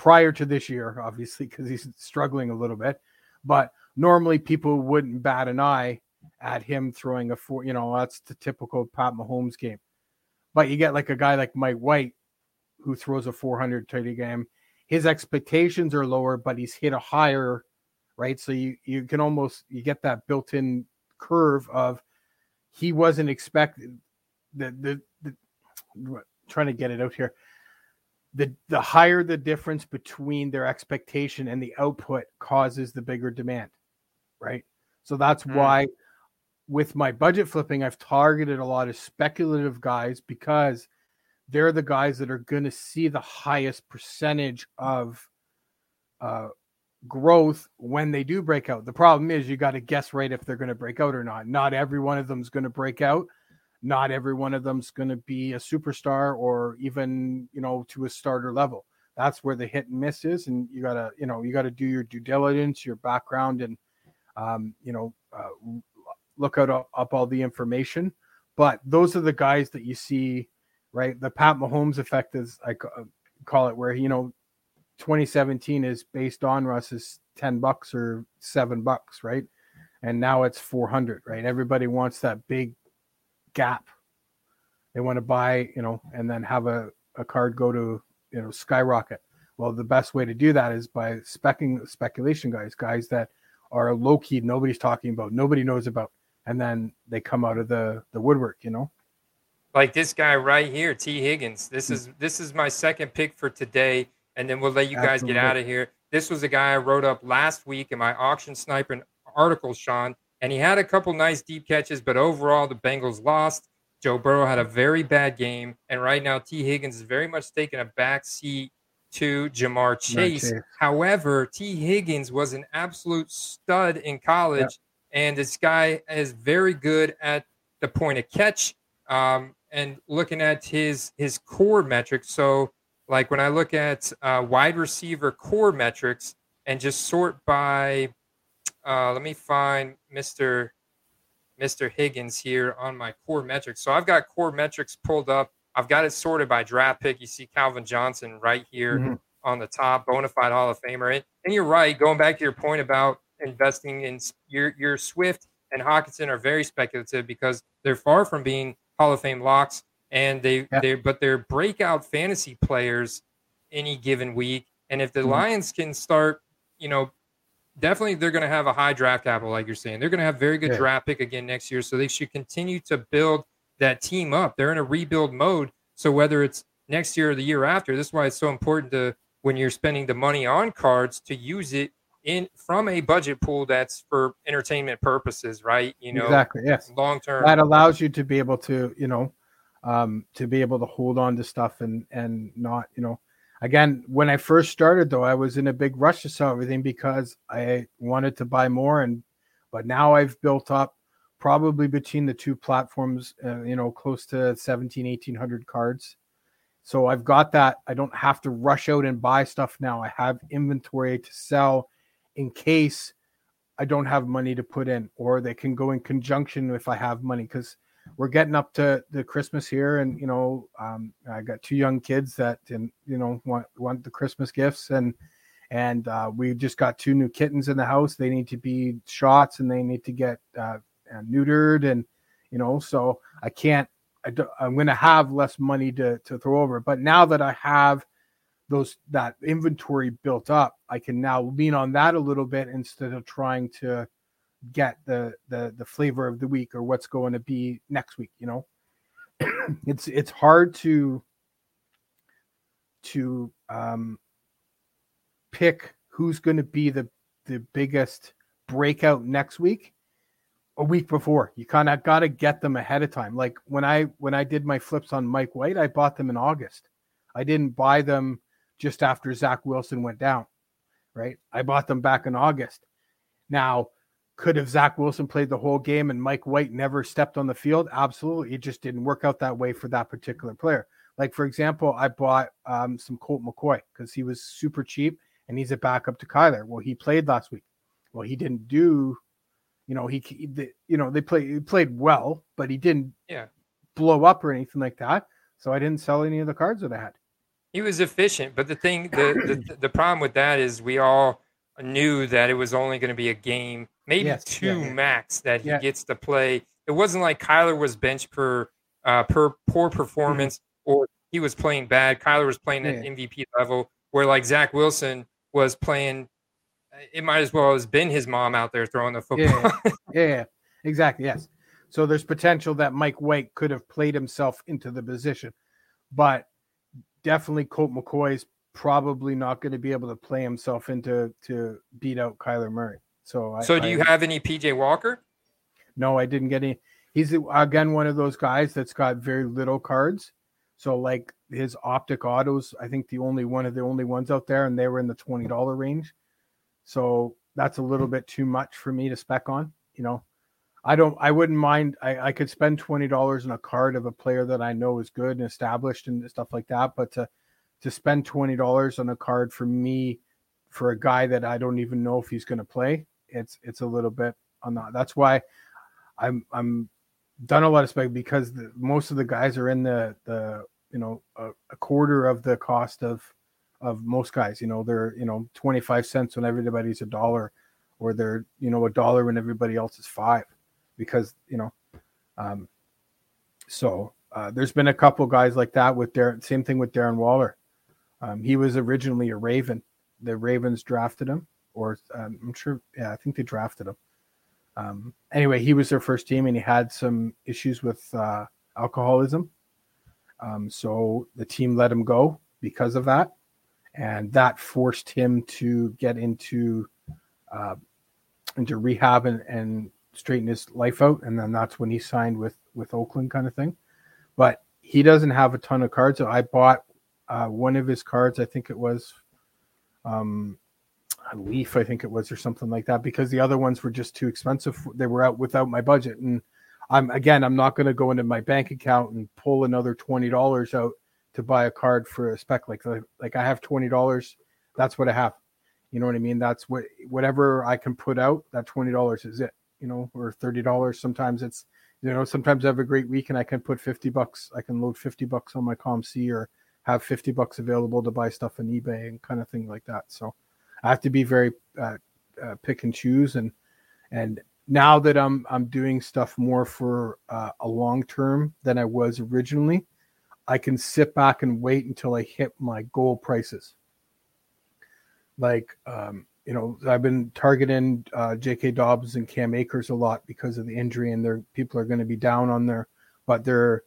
prior to this year, obviously, because he's struggling a little bit. But normally people wouldn't bat an eye at him throwing a four, you know, that's the typical Pat Mahomes game. But you get like a guy like Mike White who throws a 400 TD game. His expectations are lower, but he's hit a higher, right? So you you can almost you get that built-in curve of he wasn't expected the the, the trying to get it out here the the higher the difference between their expectation and the output causes the bigger demand right? So that's mm. why with my budget flipping i've targeted a lot of speculative guys because they're the guys that are going to see the highest percentage of uh, growth when they do break out. The problem is you got to guess right if they're going to break out or not. Not every one of them is going to break out not every one of them's going to be a superstar or even you know to a starter level. That's where the hit and miss is and you gotta you know you gotta do your due diligence your background and um, you know uh, look out up all the information. But those are the guys that you see right? The pat mahomes effect is i call it where you know 2017 is based on russ's 10 bucks or 7 bucks right? And now it's 400 right? Everybody wants that big gap they want to buy you know and then have a, a card go to you know skyrocket well the best way to do that is by specking speculation guys guys that are low key nobody's talking about nobody knows about and then they come out of the the woodwork you know like this guy right here T. Higgins this hmm. is this is my second pick for today and then we'll let you guys Absolutely. get out of here this was a guy i wrote up last week in my auction sniper article sean and he had a couple nice deep catches but overall the bengals lost Joe Burrow had a very bad game, and right now T. Higgins is very much taking a back seat to Ja'Marr Chase. However, T. Higgins was an absolute stud in college, yep. and this guy is very good at the point of catch. Um, and looking at his his core metrics, so like when I look at uh, wide receiver core metrics and just sort by, uh, let me find Mister Mr. Higgins here on my core metrics. So I've got core metrics pulled up. I've got it sorted by draft pick. You see Calvin Johnson right here mm-hmm. on the top, bona fide Hall of Famer. And, and, you're right, going back to your point about investing in your your Swift and Hockenson are very speculative because they're far from being Hall of Fame locks, and they yeah. they but they're breakout fantasy players any given week. And if the mm-hmm. Lions can start, you know, definitely they're going to have a high draft capital, like you're saying. They're going to have very good yeah. draft pick again next year, so they should continue to build that team up. They're in a rebuild mode, so whether it's next year or the year after, this is why it's so important to when you're spending the money on cards to use it in from a budget pool that's for entertainment purposes, right? You know, exactly. Yes, long term. That allows you to be able to, you know, um, to be able to hold on to stuff and and not, you know, again, when I first started though, I was in a big rush to sell everything because I wanted to buy more. And but now I've built up probably between the two platforms, uh, you know, close to 17, 1800 cards. So I've got that. I don't have to rush out and buy stuff now. I have inventory to sell in case I don't have money to put in, or they can go in conjunction if I have money because we're getting up to the Christmas here, and you know, um, I got two young kids that and you know want want the Christmas gifts, and and uh, we just got two new kittens in the house. They need to be shots, and they need to get uh, uh neutered, and you know, so I can't. I am going to have less money to to throw over, but now that I have those that inventory built up, I can now lean on that a little bit instead of trying to get the the the flavor of the week or what's going to be next week you know? It's it's hard to to um pick who's going to be the the biggest breakout next week a week before. You kind of got to get them ahead of time. Like when i when i did my flips on mike white i bought them in august. I didn't buy them just after zach wilson went down right? I bought them back in august. Now could have Zach Wilson played the whole game and Mike White never stepped on the field? Absolutely. It just didn't work out that way for that particular player. Like, for example, I bought um, some Colt McCoy because he was super cheap and he's a backup to Kyler. Well, he played last week. Well, he didn't do, you know, he, you know, they played, he played well, but he didn't yeah. blow up or anything like that. So I didn't sell any of the cards that I had. He was efficient, but the thing, the, the, the problem with that is we all knew that it was only going to be a game maybe yes, two yeah, max that he gets to play. It wasn't like Kyler was bench per uh, per poor mm-hmm. performance mm-hmm. or he was playing bad. Kyler was playing at MVP level, where like Zach Wilson was playing. It might as well have been his mom out there throwing the football. Yeah, yeah, exactly. Yes. So there's potential that Mike White could have played himself into the position, but definitely Colt McCoy is probably not going to be able to play himself into to beat out Kyler Murray. So, I, so do you have any PJ Walker? No, I didn't get any. He's again one of those guys that's got very little cards. So like his optic autos, I think the only one of the only ones out there, and they were in the twenty dollar range. So that's a little bit too much for me to spec on. You know, I don't. I wouldn't mind. I, I could spend twenty dollars on a card of a player that I know is good and established and stuff like that. But to to spend twenty dollars on a card for me, for a guy that I don't even know if he's going to play, it's it's a little bit on that. That's why I'm I'm done a lot of spec because the, most of the guys are in the the you know a, a quarter of the cost of of most guys. You know they're you know twenty five cents when everybody's a dollar, or they're you know a dollar when everybody else is five because you know, um, so uh, there's been a couple guys like that with Darren. Same thing with Darren Waller. Um, he was originally a Raven. The Ravens drafted him, or um, I'm sure, yeah, I think they drafted him. Um, anyway, he was their first team, and he had some issues with uh, alcoholism. Um, so the team let him go because of that, and that forced him to get into uh, into rehab and, and straighten his life out, and then that's when he signed with with Oakland, kind of thing. But he doesn't have a ton of cards. So I bought uh, one of his cards. I think it was um, A leaf, I think it was, or something like that, because the other ones were just too expensive. They were out without my budget, and I'm again, I'm not going to go into my bank account and pull another twenty dollars out to buy a card for a spec. Like like I have twenty dollars. That's what I have. You know what I mean? That's what whatever I can put out. That twenty dollars is it you know, or thirty dollars. Sometimes it's you know, sometimes I have a great week and I can put fifty bucks. I can load fifty bucks on my COMC or have fifty bucks available to buy stuff on eBay and kind of thing like that. So I have to be very uh, uh, pick and choose and and now that I'm I'm doing stuff more for uh, a long term than I was originally, I can sit back and wait until I hit my goal prices. Like um, you know, I've been targeting uh, J.K. Dobbins and Cam Akers a lot because of the injury, and their people are going to be down on their, but they're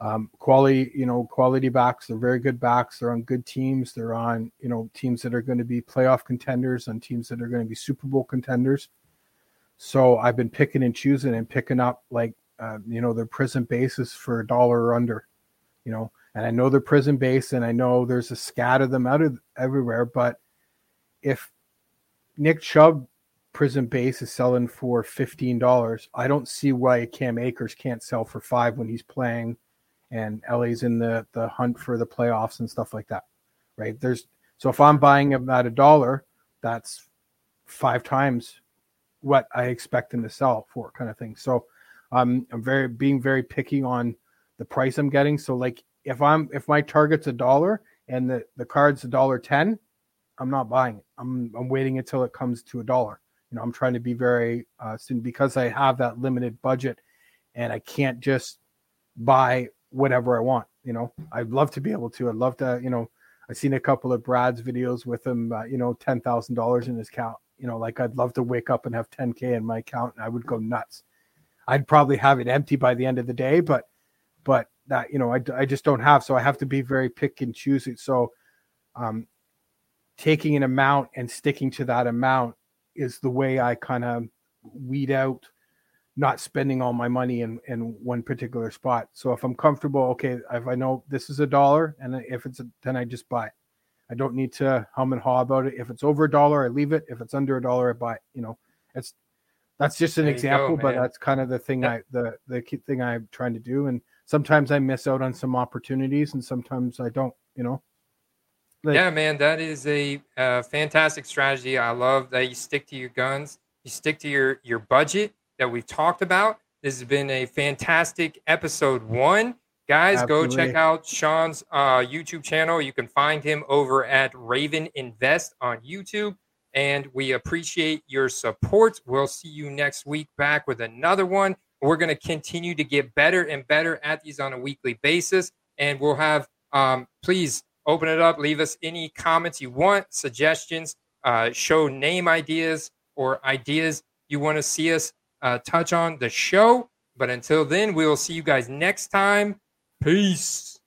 um, quality, you know, quality backs. They're very good backs. They're on good teams. They're on, you know, teams that are going to be playoff contenders and teams that are going to be Super Bowl contenders. So I've been picking and choosing and picking up like, uh, you know, their Prizm bases for a dollar or under, you know, and I know they're Prizm base and I know there's a scat of them out of everywhere, but if Nick Chubb Prizm base is selling for fifteen dollars. I don't see why Cam Akers can't sell for five when he's playing, and LA's in the the hunt for the playoffs and stuff like that. Right? There's so if I'm buying him at a dollar, that's five times what I expect them to sell for, kind of thing. So um, I'm very being very picky on the price I'm getting. So like if I'm if my target's a dollar and the the card's a dollar ten, I'm not buying it. I'm I'm waiting until it comes to a dollar. You know, I'm trying to be very uh, soon because I have that limited budget, and I can't just buy whatever I want. You know, I'd love to be able to. I'd love to. You know, I've seen a couple of Brad's videos with him. Uh, you know, ten thousand dollars in his account. You know, like I'd love to wake up and have 10k in my account, and I would go nuts. I'd probably have it empty by the end of the day, but but that you know I, I just don't have so i have to be very pick and choosy so um, taking an amount and sticking to that amount is the way I kind of weed out not spending all my money in, in one particular spot. So if I'm comfortable, okay, if I know this is a dollar and if it's a, then I just buy it. I don't need to hum and haw about it. If it's over a dollar, I leave it. If it's under a dollar, I buy it. You know, it's that's just an there example, go, but that's kind of the thing yeah. I the the thing I'm trying to do. And sometimes I miss out on some opportunities, and sometimes I don't. You know. Like, yeah, man, that is a uh, fantastic strategy. I love that you stick to your guns. You stick to your your budget that we've talked about. This has been a fantastic episode one. Guys, Absolutely. go check out Sean's uh, YouTube channel. You can find him over at Raven Invest on YouTube. And we appreciate your support. We'll see you next week back with another one. We're going to continue to get better and better at these on a weekly basis. And we'll have, um, please open it up. Leave us any comments you want, suggestions, uh, show name ideas or ideas you want to see us uh, touch on the show. But until then, we will see you guys next time. Peace.